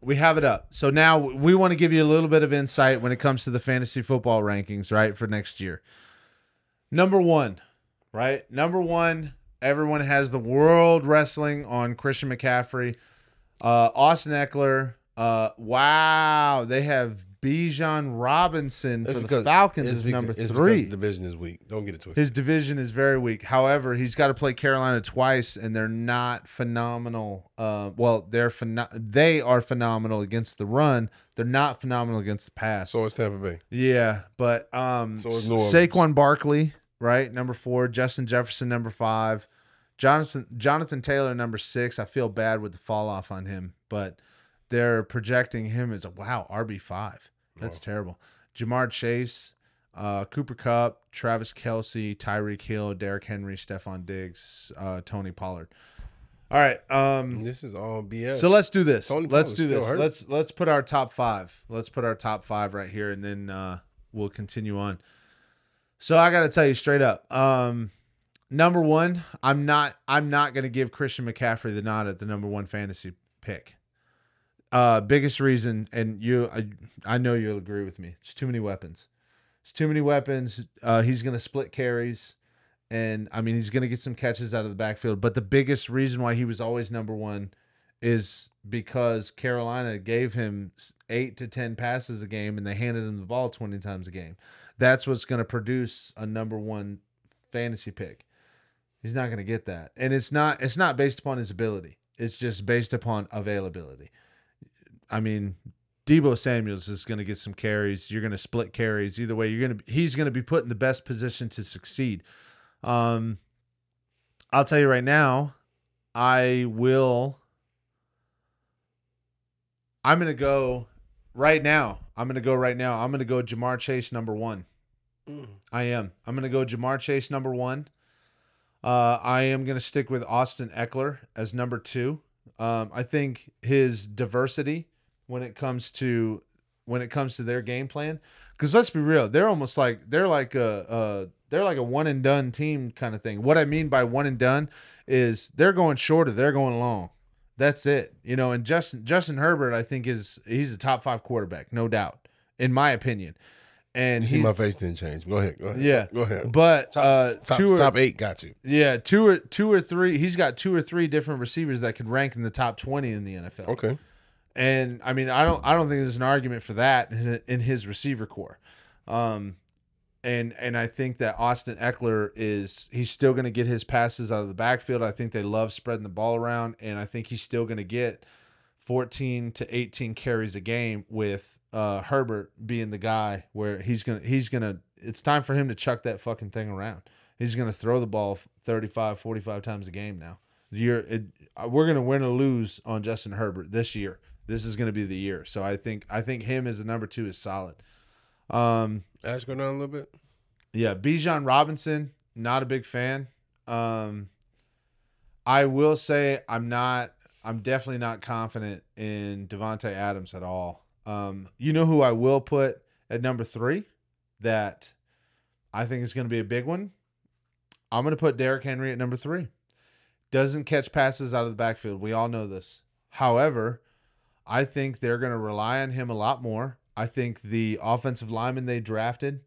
Speaker 1: we have it up. So now we want to give you a little bit of insight when it comes to the fantasy football rankings, right, for next year. Number one, right? Number one, everyone has the world wrestling on Christian McCaffrey. Uh, Austin Ekeler. Uh, wow, they have Bijan Robinson for the Falcons as
Speaker 2: because-
Speaker 1: number
Speaker 2: because
Speaker 1: three.
Speaker 2: the division is weak. Don't get it twisted.
Speaker 1: His division is very weak. However, he's got to play Carolina twice, and they're not phenomenal. Uh, well, they're pheno- they are phenomenal against the run. They're not phenomenal against the pass.
Speaker 2: so it's Tampa Bay.
Speaker 1: yeah, but um,
Speaker 2: So is
Speaker 1: Saquon Barkley right? Number four. Justin Jefferson, number five. Jonathan Jonathan Taylor, number six. I feel bad with the fall off on him, but they're projecting him as a wow RB five. That's terrible. Ja'Marr Chase, uh, Cooper Kupp, Travis Kelce, Tyreek Hill, Derrick Henry, Stefon Diggs, uh, Tony Pollard. All right. Um,
Speaker 2: This is all BS.
Speaker 1: so let's do this.
Speaker 2: Tony
Speaker 1: let's
Speaker 2: Pollard's
Speaker 1: do this.
Speaker 2: hurt.
Speaker 1: Let's let's put our top five. Let's put our top five right here, and then uh, we'll continue on. So I got to tell you straight up. Um, number one, I'm not. I'm not going to give Christian McCaffrey the nod at the number one fantasy pick. Uh, biggest reason, and you, I, I know you'll agree with me. It's too many weapons. It's too many weapons. Uh, he's going to split carries, and I mean he's going to get some catches out of the backfield. But the biggest reason why he was always number one is because Carolina gave him eight to ten passes a game, and they handed him the ball twenty times a game. That's what's going to produce a number one fantasy pick. He's not going to get that, and it's not. It's not based upon his ability. It's just based upon availability. I mean, Deebo Samuel's is going to get some carries. You're going to split carries. Either way, you're going to. He's going to be put in the best position to succeed. Um, I'll tell you right now, I will. I'm going to go right now. I'm going to go right now. I'm going to go Ja'Marr Chase number one.
Speaker 2: Mm.
Speaker 1: I am. I'm going to go Ja'Marr Chase number one. Uh, I am going to stick with Austin Ekeler as number two. Um, I think his diversity when it comes to when it comes to their game plan, because let's be real, they're almost like they're like a, a they're like a one and done team kind of thing. What I mean by one and done is they're going shorter, they're going long. That's it, you know. And Justin Justin Herbert, I think is he's a top five quarterback, no doubt, in my opinion. And
Speaker 2: You see my face didn't change. Go ahead. Go ahead.
Speaker 1: Yeah.
Speaker 2: Go ahead.
Speaker 1: but
Speaker 2: Top,
Speaker 1: uh,
Speaker 2: top,
Speaker 1: two or,
Speaker 2: top eight got you.
Speaker 1: yeah, two or two or three. He's got two or three different receivers that could rank in the top twenty in the NFL.
Speaker 2: Okay.
Speaker 1: And I mean, I don't, I don't think there's an argument for that in- his receiver core. Um, and and I think that Austin Ekeler is he's still going to get his passes out of the backfield. I think they love spreading the ball around, and I think he's still going to get 14 to 18 carries a game with uh, Herbert being the guy where he's gonna he's gonna. It's time for him to chuck that fucking thing around. He's gonna throw the ball 35, 45 times a game now. You're it, we're gonna win or lose on Justin Herbert this year. This is gonna be the year. So I think I think him as the number two is solid. Um,
Speaker 2: Ash go down a little bit.
Speaker 1: yeah, Bijan Robinson, not a big fan. Um, I will say I'm not. I'm definitely not confident in Davante Adams at all. Um, you know who I will put at number three that I think is going to be a big one. I'm going to put Derrick Henry at number three. Doesn't catch passes out of the backfield. We all know this. However, I think they're going to rely on him a lot more. I think the offensive lineman they drafted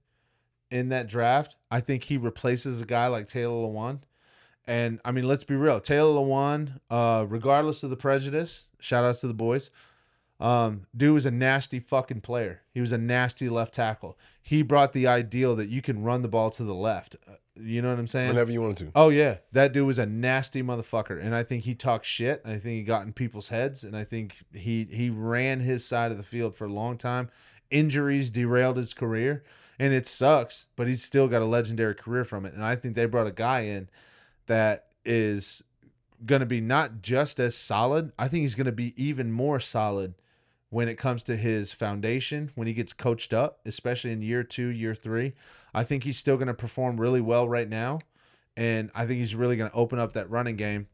Speaker 1: in that draft, I think he replaces a guy like Taylor Lewan. And I mean, let's be real. Taylor Lewan, uh, regardless of the prejudice, shout outs to the boys. Um, dude was a nasty fucking player. He was a nasty left tackle. He brought the ideal that you can run the ball to the left. You know what I'm saying?
Speaker 2: Whenever you want to.
Speaker 1: Oh yeah, that dude was a nasty motherfucker, and I think he talked shit. I think he got in people's heads, and I think he he ran his side of the field for a long time. Injuries derailed his career, and it sucks, but he's still got a legendary career from it. And I think they brought a guy in that is going to be not just as solid. I think he's going to be even more solid when it comes to his foundation when he gets coached up, especially in year two, year three. I think he's still going to perform really well right now, and I think he's really going to open up that running game,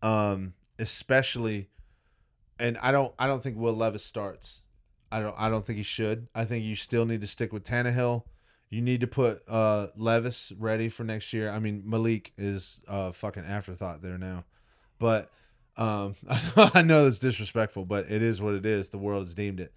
Speaker 1: um, especially. And I don't, I don't think Will Levis starts. I don't, I don't think he should. I think you still need to stick with Tannehill. You need to put uh, Levis ready for next year. I mean, Malik is a fucking afterthought there now, but um, I know that's disrespectful, but it is what it is. The world has deemed it.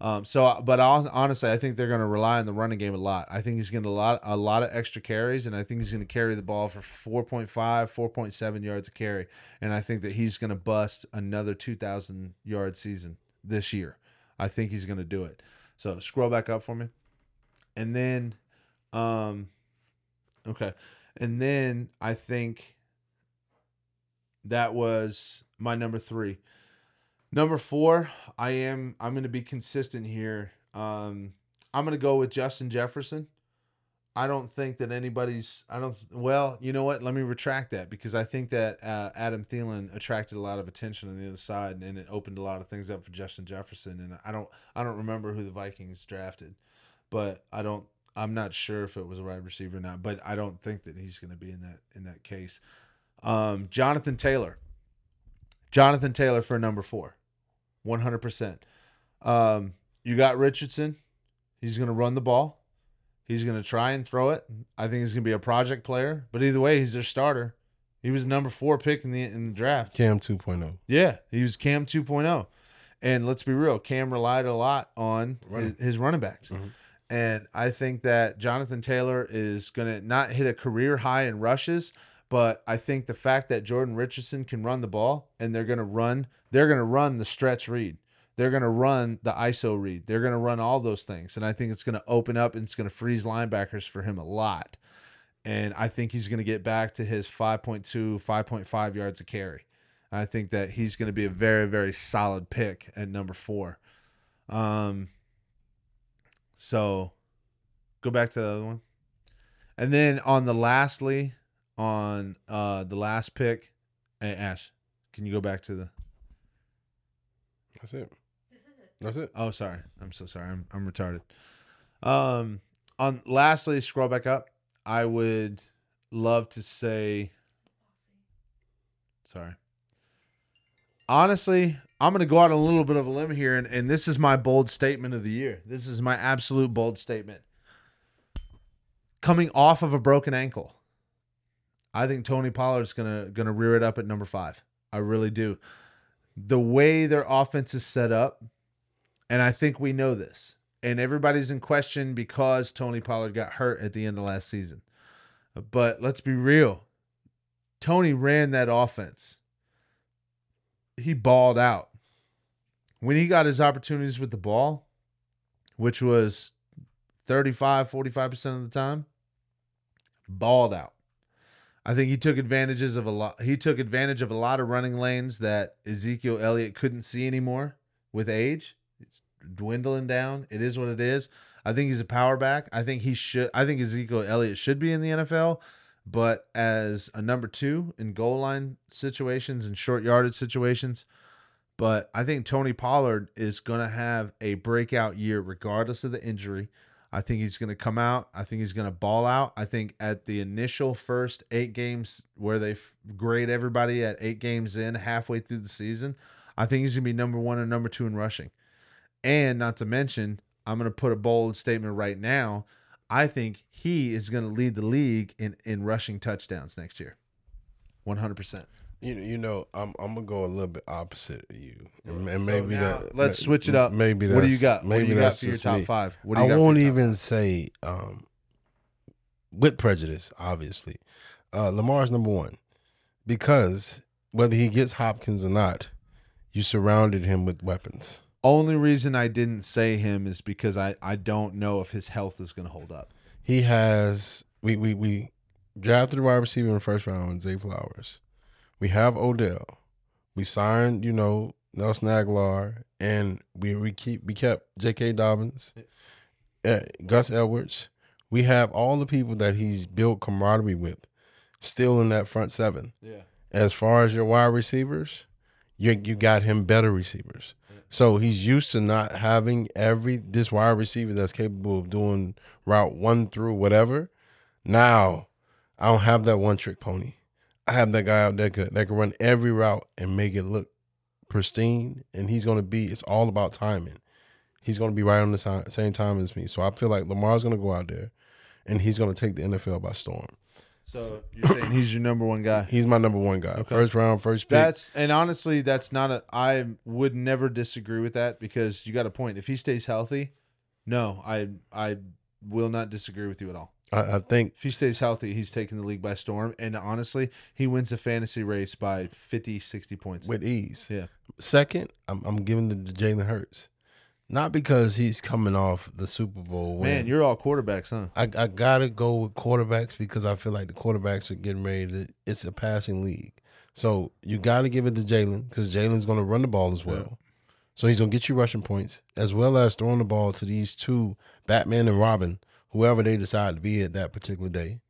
Speaker 1: Um, so, but I'll, honestly, I think they're going to rely on the running game a lot. I think he's going to a lot, a lot of extra carries, and I think he's going to carry the ball for 4.5, 4.7 yards a carry, and I think that he's going to bust another 2,000 yard season this year. I think he's going to do it. So scroll back up for me, and then, um, okay, and then I think that was my number three. Number four, I am I'm gonna be consistent here. Um, I'm gonna go with Justin Jefferson. I don't think that anybody's. I don't. Well, you know what? Let me retract that because I think that uh, Adam Thielen attracted a lot of attention on the other side, and it opened a lot of things up for Justin Jefferson. And I don't. I don't remember who the Vikings drafted, but I don't. I'm not sure if it was a wide receiver or not. But I don't think that he's going to be in that in that case. Um, Jonathan Taylor. Jonathan Taylor for number four, one hundred percent. Um, you got Richardson. He's going to run the ball. He's going to try and throw it. I think he's going to be a project player, but either way, he's their starter. He was number four pick in the in the draft.
Speaker 2: Cam 2.0.
Speaker 1: Yeah, he was Cam 2.0. And let's be real, Cam relied a lot on
Speaker 2: Running.
Speaker 1: his, his running backs.
Speaker 2: Mhm.
Speaker 1: And I think that Jonathan Taylor is going to not hit a career high in rushes, but I think the fact that Jordan Richardson can run the ball and they're going to run, they're going to run the stretch read. They're going to run the ISO read. They're going to run all those things. And I think it's going to open up and it's going to freeze linebackers for him a lot. And I think he's going to get back to his 5.2, 5.5 yards a carry. I think that he's going to be a very, very solid pick at number four. Um, so go back to the other one. And then on the lastly, on uh the last pick, hey, Ash, can you go back to the
Speaker 2: That's it. That's it.
Speaker 1: Oh, sorry. I'm so sorry. I'm I'm retarded. Um on lastly, scroll back up. I would love to say sorry. Honestly, I'm gonna go out on a little bit of a limb here, and, and this is my bold statement of the year. This is my absolute bold statement. Coming off of a broken ankle. I think Tony Pollard's gonna gonna rear it up at number five. I really do. The way their offense is set up, and I think we know this. And everybody's in question because Tony Pollard got hurt at the end of last season. But let's be real. Tony ran that offense. He balled out. When he got his opportunities with the ball, which was 35, 45% of the time, balled out. I think he took advantages of a lot. He took advantage of a lot of running lanes that Ezekiel Elliott couldn't see anymore with age. It's dwindling down. It is what it is. I think he's a power back. I think he should. I think Ezekiel Elliott should be in the NFL, but as a number two in goal line situations and short yardage situations. But I think Tony Pollard is going to have a breakout year regardless of the injury. I think he's going to come out. I think he's going to ball out. I think at the initial first eight games where they grade everybody at eight games in, halfway through the season, I think he's going to be number one or number two in rushing. And not to mention, I'm going to put a bold statement right now. I think he is going to lead the league in, in rushing touchdowns next year. 100%.
Speaker 2: You know, you know, I'm I'm gonna go a little bit opposite of you, and, and maybe
Speaker 1: now,
Speaker 2: that.
Speaker 1: let's switch it up.
Speaker 2: Maybe
Speaker 1: What do you
Speaker 2: that's-
Speaker 1: got? What do
Speaker 2: Maybe
Speaker 1: you got
Speaker 2: that's
Speaker 1: for your top
Speaker 2: me.
Speaker 1: five? What do you
Speaker 2: I won't even say um, with prejudice, obviously. Uh, Lamar's number one because whether he gets Hopkins or not, you surrounded him with weapons.
Speaker 1: Only reason I didn't say him is because I, I don't know if his health is going to hold up.
Speaker 2: He has we we we drafted a wide receiver in the first round, Zay Flowers. We have Odell. We signed, you know, Nelson Agholor, and we we keep we kept J.K. Dobbins, uh, Gus Edwards. We have all the people that he's built camaraderie with, still in that front seven.
Speaker 1: Yeah.
Speaker 2: As far as your wide receivers, you you got him better receivers. So he's used to not having every this wide receiver that's capable of doing route one through whatever. Now, I don't have that one trick pony. I have that guy out there that, that can run every route and make it look pristine. And he's going to be. It's all about timing. He's going to be right on the si- same time as me. So I feel like Lamar's going to go out there, and he's going to take the NFL by storm.
Speaker 1: So you're saying he's your number one guy?
Speaker 2: He's my number one guy.
Speaker 1: Okay.
Speaker 2: First round, first pick.
Speaker 1: That's and honestly, that's not a. I would never disagree with that because you got a point. If he stays healthy, no, I I will not disagree with you at all.
Speaker 2: I, I think
Speaker 1: If he stays healthy, he's taking the league by storm. And honestly, he wins the fantasy race by 50, 60 points.
Speaker 2: with ease.
Speaker 1: Yeah.
Speaker 2: Second, I'm, I'm giving it to Jalen Hurts, not because he's coming off the Super Bowl. Win.
Speaker 1: Man, you're all quarterbacks, huh?
Speaker 2: I, I gotta go with quarterbacks because I feel like the quarterbacks are getting ready to. It's a passing league, so you got to give it to Jalen because Jalen's going to run the ball as well. So he's going to get you rushing points as well as throwing the ball to these two Batman and Robin whoever they decide to be at that particular day,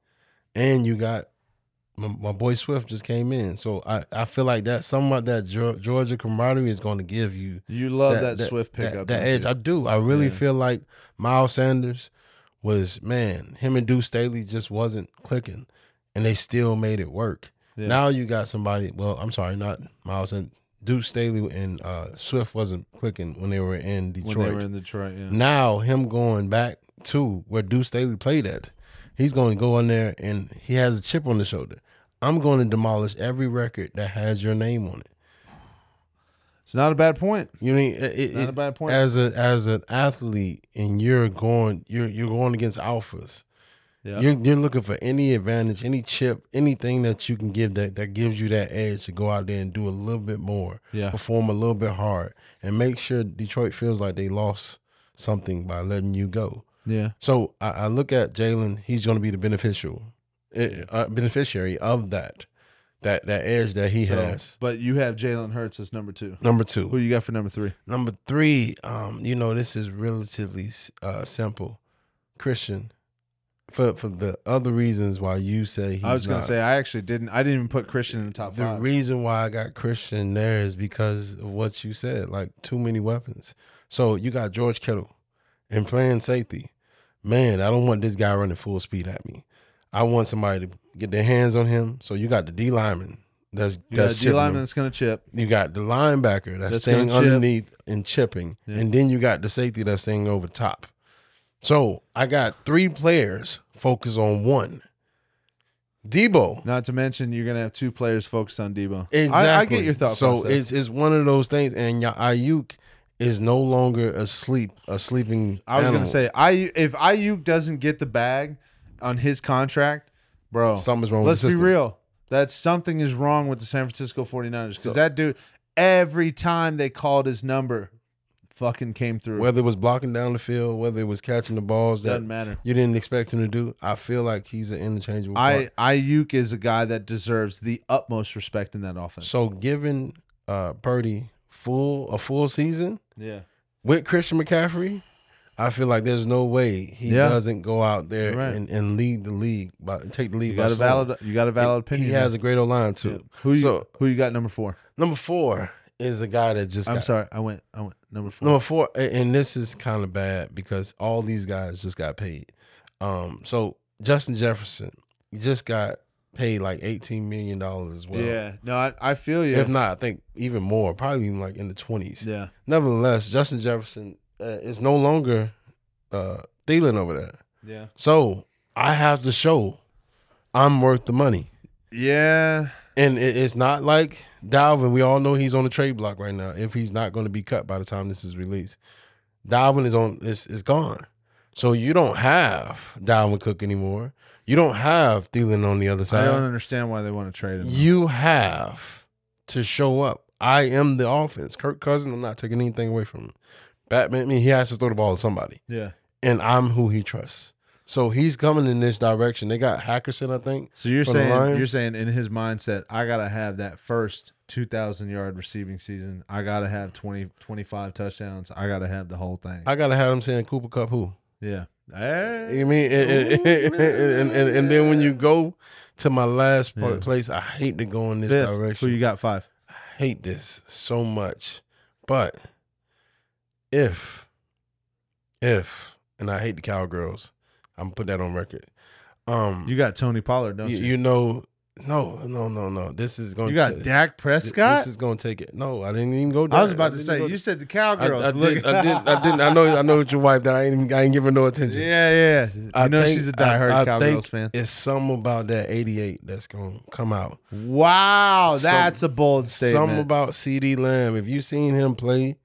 Speaker 2: and you got my, my boy Swift just came in. So I, I feel like that somewhat that Georgia camaraderie is going to give you
Speaker 1: You love that, Swift
Speaker 2: that-
Speaker 1: pickup.
Speaker 2: That,
Speaker 1: don't
Speaker 2: edge? I do. I really
Speaker 1: Yeah.
Speaker 2: feel like Miles Sanders was man. Him and Deuce Staley just wasn't clicking, and they still made it work.
Speaker 1: Yeah.
Speaker 2: Now you got somebody. Well, I'm sorry, not Miles and Deuce Staley and uh, Swift wasn't clicking when they were in Detroit.
Speaker 1: when they were in Detroit. Yeah.
Speaker 2: Now him going back to where Deuce Staley played at, he's going to go in there and he has a chip on the shoulder. I'm going to demolish every record that has your name on it.
Speaker 1: It's not a bad point.
Speaker 2: You mean it, it-
Speaker 1: Not a bad point.
Speaker 2: as a as an athlete and you're going you're you're going against alphas.
Speaker 1: Yeah.
Speaker 2: You're you're looking for any advantage, any chip, anything that you can give that that gives you that edge to go out there and do a little bit more,
Speaker 1: Yeah.
Speaker 2: perform a little bit hard, and make sure Detroit feels like they lost something by letting you go.
Speaker 1: Yeah.
Speaker 2: So I, I look at Jalen; he's going to be the beneficial eh, uh, beneficiary of that that that edge that he
Speaker 1: So,
Speaker 2: has.
Speaker 1: but you have Jalen Hurts as number two.
Speaker 2: Number two,
Speaker 1: Who you got for number three?
Speaker 2: Number three, um, you know, this is relatively uh, simple. Christian, for for the other reasons why you say he's
Speaker 1: I was gonna
Speaker 2: not.
Speaker 1: say I actually didn't. I didn't even put Christian in the top
Speaker 2: the
Speaker 1: five.
Speaker 2: reason why I got Christian there is because of what you said, like too many weapons. So you got George Kittle and playing safety. Man, I don't want this guy running full speed at me. I want somebody to get their hands on him. So you got the D lineman that's
Speaker 1: you got
Speaker 2: that's
Speaker 1: D lineman that's gonna chip.
Speaker 2: You got the linebacker that's,
Speaker 1: That's
Speaker 2: staying underneath and chipping,
Speaker 1: Yeah.
Speaker 2: and then you got the safety that's staying over top. So I got three players focus on one. Deebo.
Speaker 1: Not to mention you're gonna have two players focused on Deebo.
Speaker 2: Exactly.
Speaker 1: I, I get your thought
Speaker 2: So
Speaker 1: process.
Speaker 2: it's it's one of those things, and Aiyuk is no longer asleep, a sleeping.
Speaker 1: I was
Speaker 2: animal.
Speaker 1: gonna say I if Aiyuk doesn't get the bag on his contract, bro.
Speaker 2: something's wrong.
Speaker 1: let's
Speaker 2: with the
Speaker 1: be
Speaker 2: system.
Speaker 1: real. That something is wrong with the San Francisco 49ers because that dude every time they called his number, fucking came through.
Speaker 2: Whether it was blocking down the field, whether it was catching the balls that
Speaker 1: Doesn't matter.
Speaker 2: you didn't expect him to do, I feel like he's an interchangeable.
Speaker 1: I. Aiyuk is a guy that deserves the utmost respect in that offense.
Speaker 2: so giving uh Purdy full a full season.
Speaker 1: Yeah,
Speaker 2: with Christian McCaffrey, I feel like there's no way he
Speaker 1: Yeah.
Speaker 2: doesn't go out there
Speaker 1: right.
Speaker 2: and, and lead the league, but take the lead.
Speaker 1: you
Speaker 2: by
Speaker 1: got a valid you got a valid opinion.
Speaker 2: He has a great O line too.
Speaker 1: Yeah. Who you
Speaker 2: So
Speaker 1: who you got number four?
Speaker 2: number four is a guy that just
Speaker 1: I'm
Speaker 2: got,
Speaker 1: sorry, I went I went number four.
Speaker 2: Number four, and this is kind of bad because all these guys just got paid. Um, so Justin Jefferson just got paid like eighteen million dollars as well.
Speaker 1: yeah, no, I, I feel you.
Speaker 2: If not, I think even more, probably even like in the twenties.
Speaker 1: yeah,
Speaker 2: Nevertheless, Justin Jefferson uh, is no longer uh, Thielen over there.
Speaker 1: yeah,
Speaker 2: So I have to show I'm worth the money.
Speaker 1: yeah.
Speaker 2: And it, it's not like Dalvin. We all know he's on the trade block right now. If he's not going to be cut by the time this is released, Dalvin is on is is gone. So you don't have Dalvin Cook anymore. You don't have Thielen on the other side.
Speaker 1: I don't understand why they want to trade him.
Speaker 2: You have to show up. I am the offense. Kirk Cousins. I'm not taking anything away from him. Batman. I mean, he has to throw the ball to somebody,
Speaker 1: yeah.
Speaker 2: and I'm who he trusts. So he's coming in this direction. They got Hackerson, I think.
Speaker 1: So you're saying you're saying in his mindset, I gotta have that first 2,000 yard receiving season. I gotta have 20, 25 touchdowns. I gotta have the whole thing.
Speaker 2: I gotta have him saying Cooper Kupp who.
Speaker 1: Yeah. Hey.
Speaker 2: You mean and, and, and, and, then when you go to my last place, I hate to go in this
Speaker 1: Fifth.
Speaker 2: direction.
Speaker 1: Who you got five?
Speaker 2: I hate this so much. But if, if, and I hate the cowgirls, I'm gonna put that on record. Um,
Speaker 1: You got Tony Pollard, don't
Speaker 2: you?
Speaker 1: you
Speaker 2: know, no, no, no, no. This is going.
Speaker 1: To You got
Speaker 2: to,
Speaker 1: Dak Prescott.
Speaker 2: This is going to take it. No, I didn't even go. Down.
Speaker 1: I was about to say you said the
Speaker 2: I,
Speaker 1: cowgirls.
Speaker 2: I
Speaker 1: Look-
Speaker 2: did. I did. I didn't. I know. I know it's your wife. That I ain't. even- I ain't giving no attention.
Speaker 1: yeah, yeah. You
Speaker 2: I
Speaker 1: know
Speaker 2: think-
Speaker 1: she's a diehard
Speaker 2: I- I
Speaker 1: Cowgirls fan.
Speaker 2: It's something about that 88 that's gonna come out.
Speaker 1: Wow,
Speaker 2: Some-
Speaker 1: that's a bold statement.
Speaker 2: Something about CeeDee Lamb. If you seen him play,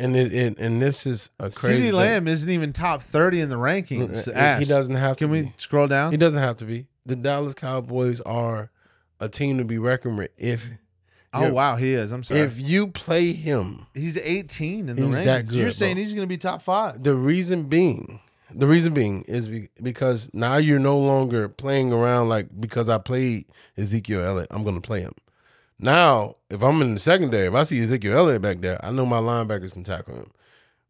Speaker 2: and it, it and this is a crazy. Thing.
Speaker 1: Lamb isn't even top 30 in the rankings. Ash,
Speaker 2: He doesn't have
Speaker 1: Can
Speaker 2: to.
Speaker 1: Can we
Speaker 2: be.
Speaker 1: scroll down?
Speaker 2: He doesn't have to be. The Dallas Cowboys are a team to be reckoned with. If
Speaker 1: oh wow, he is. I'm sorry.
Speaker 2: if you play him,
Speaker 1: he's 18 in the
Speaker 2: He's
Speaker 1: rankings.
Speaker 2: that good,
Speaker 1: You're saying
Speaker 2: bro.
Speaker 1: he's going to be top five.
Speaker 2: the reason being, the reason being is because now you're no longer playing around like because I played Ezekiel Elliott, I'm going to play him. Now, if I'm in the secondary, if I see Ezekiel Elliott back there, I know my linebackers can tackle him.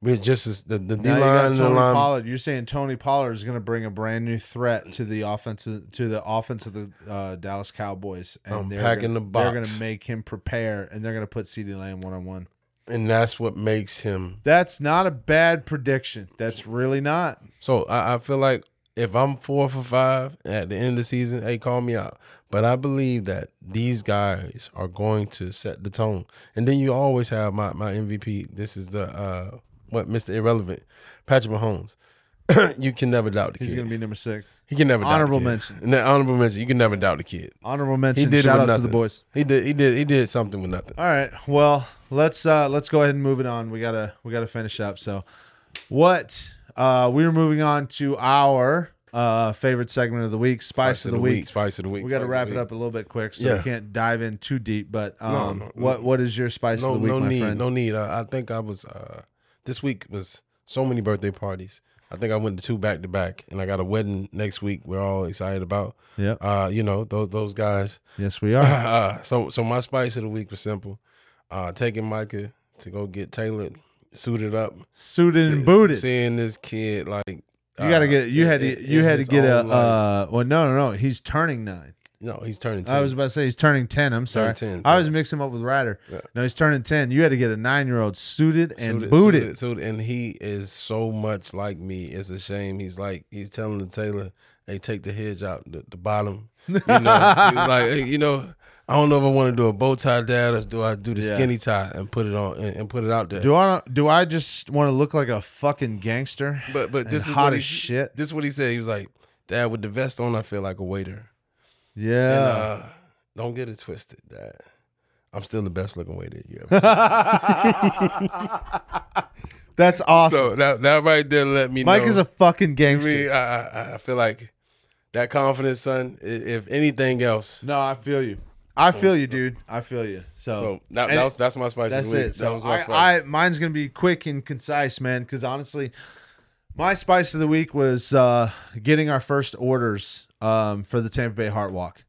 Speaker 2: We're just as the the D line the line.
Speaker 1: Pollard. You're saying Tony Pollard is going to bring a brand new threat to the offensive to the offense of the uh, Dallas Cowboys, and they're
Speaker 2: Unpacking
Speaker 1: gonna,
Speaker 2: the
Speaker 1: They're going to make him prepare, and they're going to put Ceedee Lamb one on one.
Speaker 2: and that's what makes him.
Speaker 1: That's not a bad prediction. That's really not.
Speaker 2: So I, I feel like if I'm four for five at the end of the season, hey, call me out. But I believe that these guys are going to set the tone. And then you always have my my MVP. This is the uh what Mr. Irrelevant, Patrick Mahomes. you can never doubt the
Speaker 1: He's
Speaker 2: kid.
Speaker 1: He's going to be number six.
Speaker 2: he can never
Speaker 1: Honorable
Speaker 2: doubt the
Speaker 1: mention.
Speaker 2: kid. And that honorable mention. You can never doubt the kid.
Speaker 1: Honorable mention.
Speaker 2: He did
Speaker 1: Shout out
Speaker 2: with
Speaker 1: to the boys.
Speaker 2: He did. He did. He did something with nothing.
Speaker 1: All right. Well, let's uh let's go ahead and move it on. We gotta we gotta finish up. So, what uh we were moving on to our uh favorite segment of the week, spice, of the, week.
Speaker 2: Spice of the week.
Speaker 1: We got to
Speaker 2: Spice of the
Speaker 1: wrap it
Speaker 2: week.
Speaker 1: up a little bit quick, so
Speaker 2: Yeah.
Speaker 1: we can't dive in too deep. But um,
Speaker 2: No, no,
Speaker 1: what what is your spice
Speaker 2: no,
Speaker 1: of the week,
Speaker 2: no
Speaker 1: my
Speaker 2: need,
Speaker 1: friend?
Speaker 2: no need. I, I think I was. uh This week was so many birthday parties. I think I went to two back to back, and I got a wedding next week. We're all excited about.
Speaker 1: Yeah.
Speaker 2: Uh, you know those those guys.
Speaker 1: Yes, we are.
Speaker 2: Uh, so so my spice of the week was simple. Uh, taking Micah to go get tailored, suited up,
Speaker 1: Suited and
Speaker 2: see-
Speaker 1: booted.
Speaker 2: Seeing this kid like
Speaker 1: you got to
Speaker 2: uh,
Speaker 1: get. You
Speaker 2: in-
Speaker 1: had to.
Speaker 2: in-
Speaker 1: You
Speaker 2: in
Speaker 1: had to get a.
Speaker 2: life.
Speaker 1: Uh, well, no, no, no. He's turning nine.
Speaker 2: No, he's turning. 10.
Speaker 1: I was about to say he's turning ten. I'm sorry.
Speaker 2: Turning 10,
Speaker 1: I was mixing him up with Ryder.
Speaker 2: Yeah.
Speaker 1: No, he's turning ten. You had to get a nine year old suited and
Speaker 2: Suited-
Speaker 1: booted.
Speaker 2: suited- suited, and he is so much like me. It's a shame. He's like he's telling the tailor, "Hey, take the hedge out, the, the bottom." You know, he was like, hey, you know, I don't know if I want to do a bow tie dad or do I do the
Speaker 1: Yeah.
Speaker 2: skinny tie and put it on and, and put it out there.
Speaker 1: Do I? Do I just want to look like a fucking gangster?
Speaker 2: but but this is
Speaker 1: hot as shit.
Speaker 2: This is what he said. He was like, "Dad, with the vest on, I feel like a waiter."
Speaker 1: Yeah.
Speaker 2: And uh, don't get it twisted, Dad. I'm still the best looking waiter you ever seen.
Speaker 1: That's awesome.
Speaker 2: so that that right there let me
Speaker 1: Mike
Speaker 2: know.
Speaker 1: is a fucking gangster.
Speaker 2: mean, I, I, I feel like that confidence, son. If anything else,
Speaker 1: no, I feel you. I feel you, dude. I feel you. So,
Speaker 2: so that, that was that's my spice.
Speaker 1: that's
Speaker 2: of the week.
Speaker 1: it.
Speaker 2: That
Speaker 1: So
Speaker 2: was my spice.
Speaker 1: I, I, mine's gonna be quick and concise, man. Because honestly, my spice of the week was uh, getting our first orders um, for the Tampa Bay Heart Walk.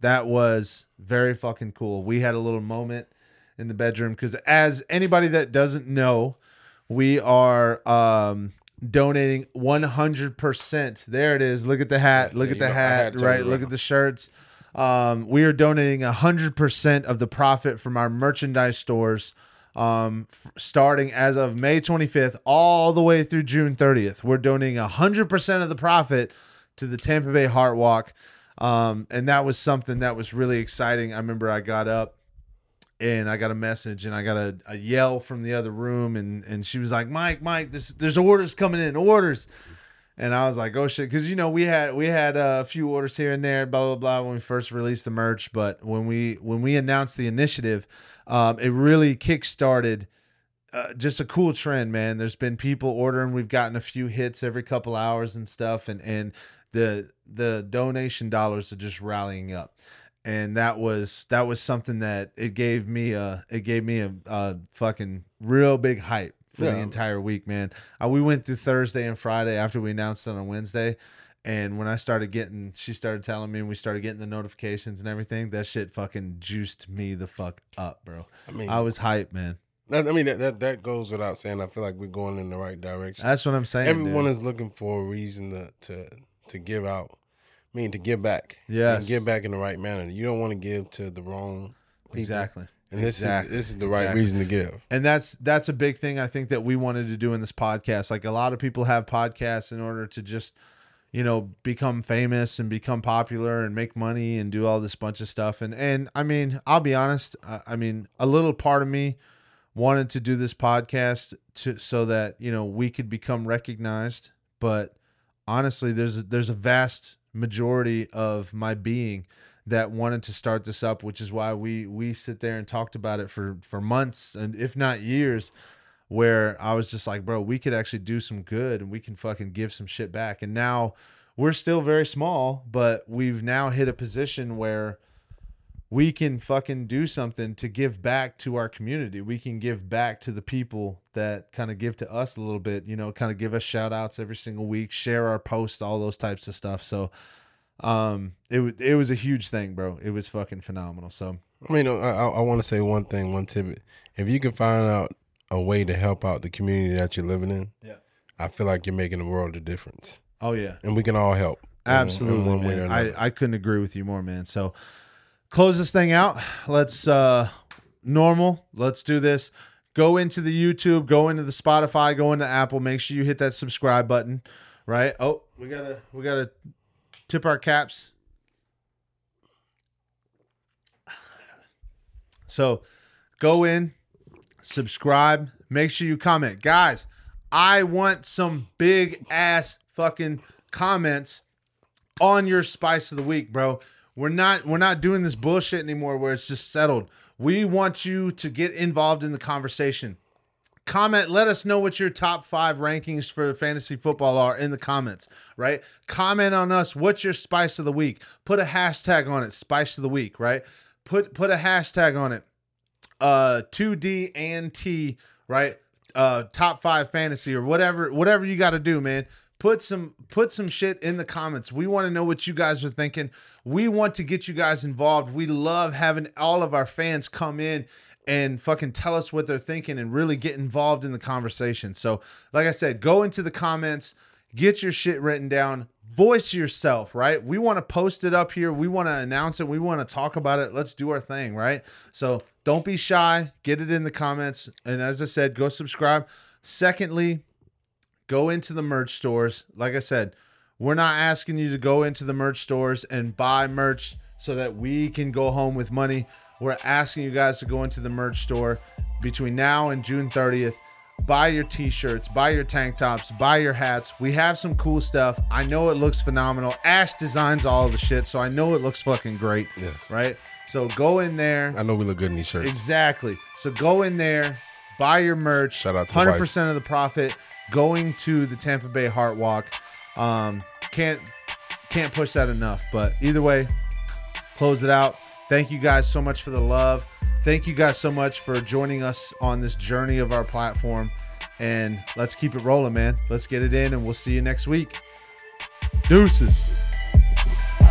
Speaker 1: That was very fucking cool. We had a little moment in the bedroom because, as anybody that doesn't know, we are um, donating 100%. There it is. Look at the hat. Look
Speaker 2: yeah,
Speaker 1: at the hat. Right. Look at the shirts. Um, we are donating 100% of the profit from our merchandise stores um, f- starting as of May 25th all the way through June 30th. We're donating 100% of the profit to the Tampa Bay Heart Walk. Um, and that was something that was really exciting. I remember I got up and I got a message and I got a, a yell from the other room and and she was like, Mike, Mike, this, there's orders coming in, orders. And I was like, oh shit, because you know we had we had a few orders here and there, blah blah blah, when we first released the merch. But when we when we announced the initiative, um, it really kickstarted uh, just a cool trend, man. There's been people ordering. We've gotten a few hits every couple hours and stuff, and and the the donation dollars are just rallying up, and that was that was something that it gave me a it gave me a, a fucking real big hype for the entire week, man. Uh, we went through Thursday and Friday after we announced it on Wednesday. And when I started getting, she started telling me, and we started getting the notifications and everything. That shit fucking juiced me the fuck up, bro.
Speaker 2: I mean,
Speaker 1: I was hyped, man.
Speaker 2: that, I mean that, that that goes without saying. I feel like we're going in the right direction.
Speaker 1: That's what I'm saying.
Speaker 2: Everyone
Speaker 1: dude.
Speaker 2: is looking for a reason to to to give out. I mean, to give back.
Speaker 1: Yes.
Speaker 2: and give back in the right manner. You don't want to give to the wrong people.
Speaker 1: exactly.
Speaker 2: And this
Speaker 1: Exactly.
Speaker 2: is this is the right
Speaker 1: Exactly.
Speaker 2: reason to give.
Speaker 1: and that's that's a big thing I think that we wanted to do in this podcast. Like a lot of people have podcasts in order to just you know become famous and become popular and make money and do all this bunch of stuff. And and I mean, I'll be honest. I, I mean, a little part of me wanted to do this podcast to so that you know we could become recognized. But honestly, there's a, there's a vast majority of my being that wanted to start this up, which is why we we sit there and talked about it for for months and if not years. Where I was just like, bro, we could actually do some good and we can fucking give some shit back. And now we're still very small, but we've now hit a position where we can fucking do something to give back to our community. We can give back to the people that kind of give to us a little bit, you know, kind of give us shout outs every single week, share our posts, all those types of stuff. So um it was it was a huge thing, bro. It was fucking phenomenal. So
Speaker 2: I mean, I, I, want to say one thing, one tidbit. If you can find out a way to help out the community that you're living in,
Speaker 1: Yeah.
Speaker 2: I feel like you're making a world of difference,
Speaker 1: Oh yeah.
Speaker 2: and we can all help. in
Speaker 1: Absolutely,
Speaker 2: one way or another.
Speaker 1: I, I couldn't agree with you more, man. So close this thing out. Let's uh normal. Let's do this. Go into the YouTube, go into the Spotify, go into Apple. Make sure you hit that subscribe button. Right? Oh, we gotta we gotta tip our caps. So go in, subscribe, make sure you comment. Guys, I want some big ass fucking comments on your spice of the week, bro. We're not we're not doing this bullshit anymore where it's just settled. We want you to get involved in the conversation. Comment, let us know what your top five rankings for fantasy football are in the comments, right? Comment on us. What's your spice of the week? Put a hashtag on it, spice of the week, right? Put put a hashtag on it uh 2D and T, right? Uh top 5 fantasy or whatever whatever you got to do, man. Put some put some shit in the comments. We want to know what you guys are thinking. We want to get you guys involved. We love having all of our fans come in and fucking tell us what they're thinking and really get involved in the conversation. So, like I said, go into the comments, get your shit written down, voice yourself, right? We want to post it up here. We want to announce it. We want to talk about it. Let's do our thing, right? So, don't be shy. Get it in the comments. And as I said, go subscribe. Secondly, go into the merch stores. Like I said, we're not asking you to go into the merch stores and buy merch so that we can go home with money. We're asking you guys to go into the merch store between now and June 30th. Buy your t shirts, buy your tank tops, buy your hats. We have some cool stuff. I know it looks phenomenal. Ash designs all of the shit, so I know it looks fucking great.
Speaker 2: Yes.
Speaker 1: Right? So go in there.
Speaker 2: I know we look good in these shirts.
Speaker 1: Exactly. So go in there, buy your merch.
Speaker 2: Shout out to the
Speaker 1: hundred
Speaker 2: wife.
Speaker 1: percent of the profit going to the Tampa Bay Heart Walk. Um, can't can't push that enough. But either way, close it out. Thank you guys so much for the love. Thank you guys so much for joining us on this journey of our platform. And let's keep it rolling, man. Let's get it in, and we'll see you next week. Deuces.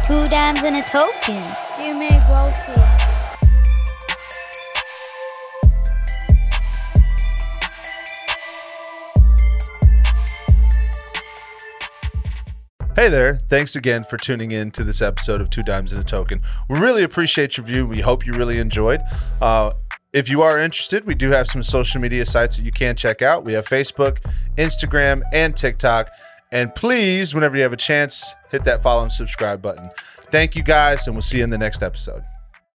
Speaker 4: Two dimes and a token.
Speaker 5: You make wealthy.
Speaker 3: Hey there. Thanks again for tuning in to this episode of Two Dimes and a Token. We really appreciate your view. We hope you really enjoyed. Uh, if you are interested, we do have some social media sites that you can check out. We have Facebook, Instagram, and TikTok. And please, whenever you have a chance, hit that follow and subscribe button. Thank you guys, and we'll see you in the next episode.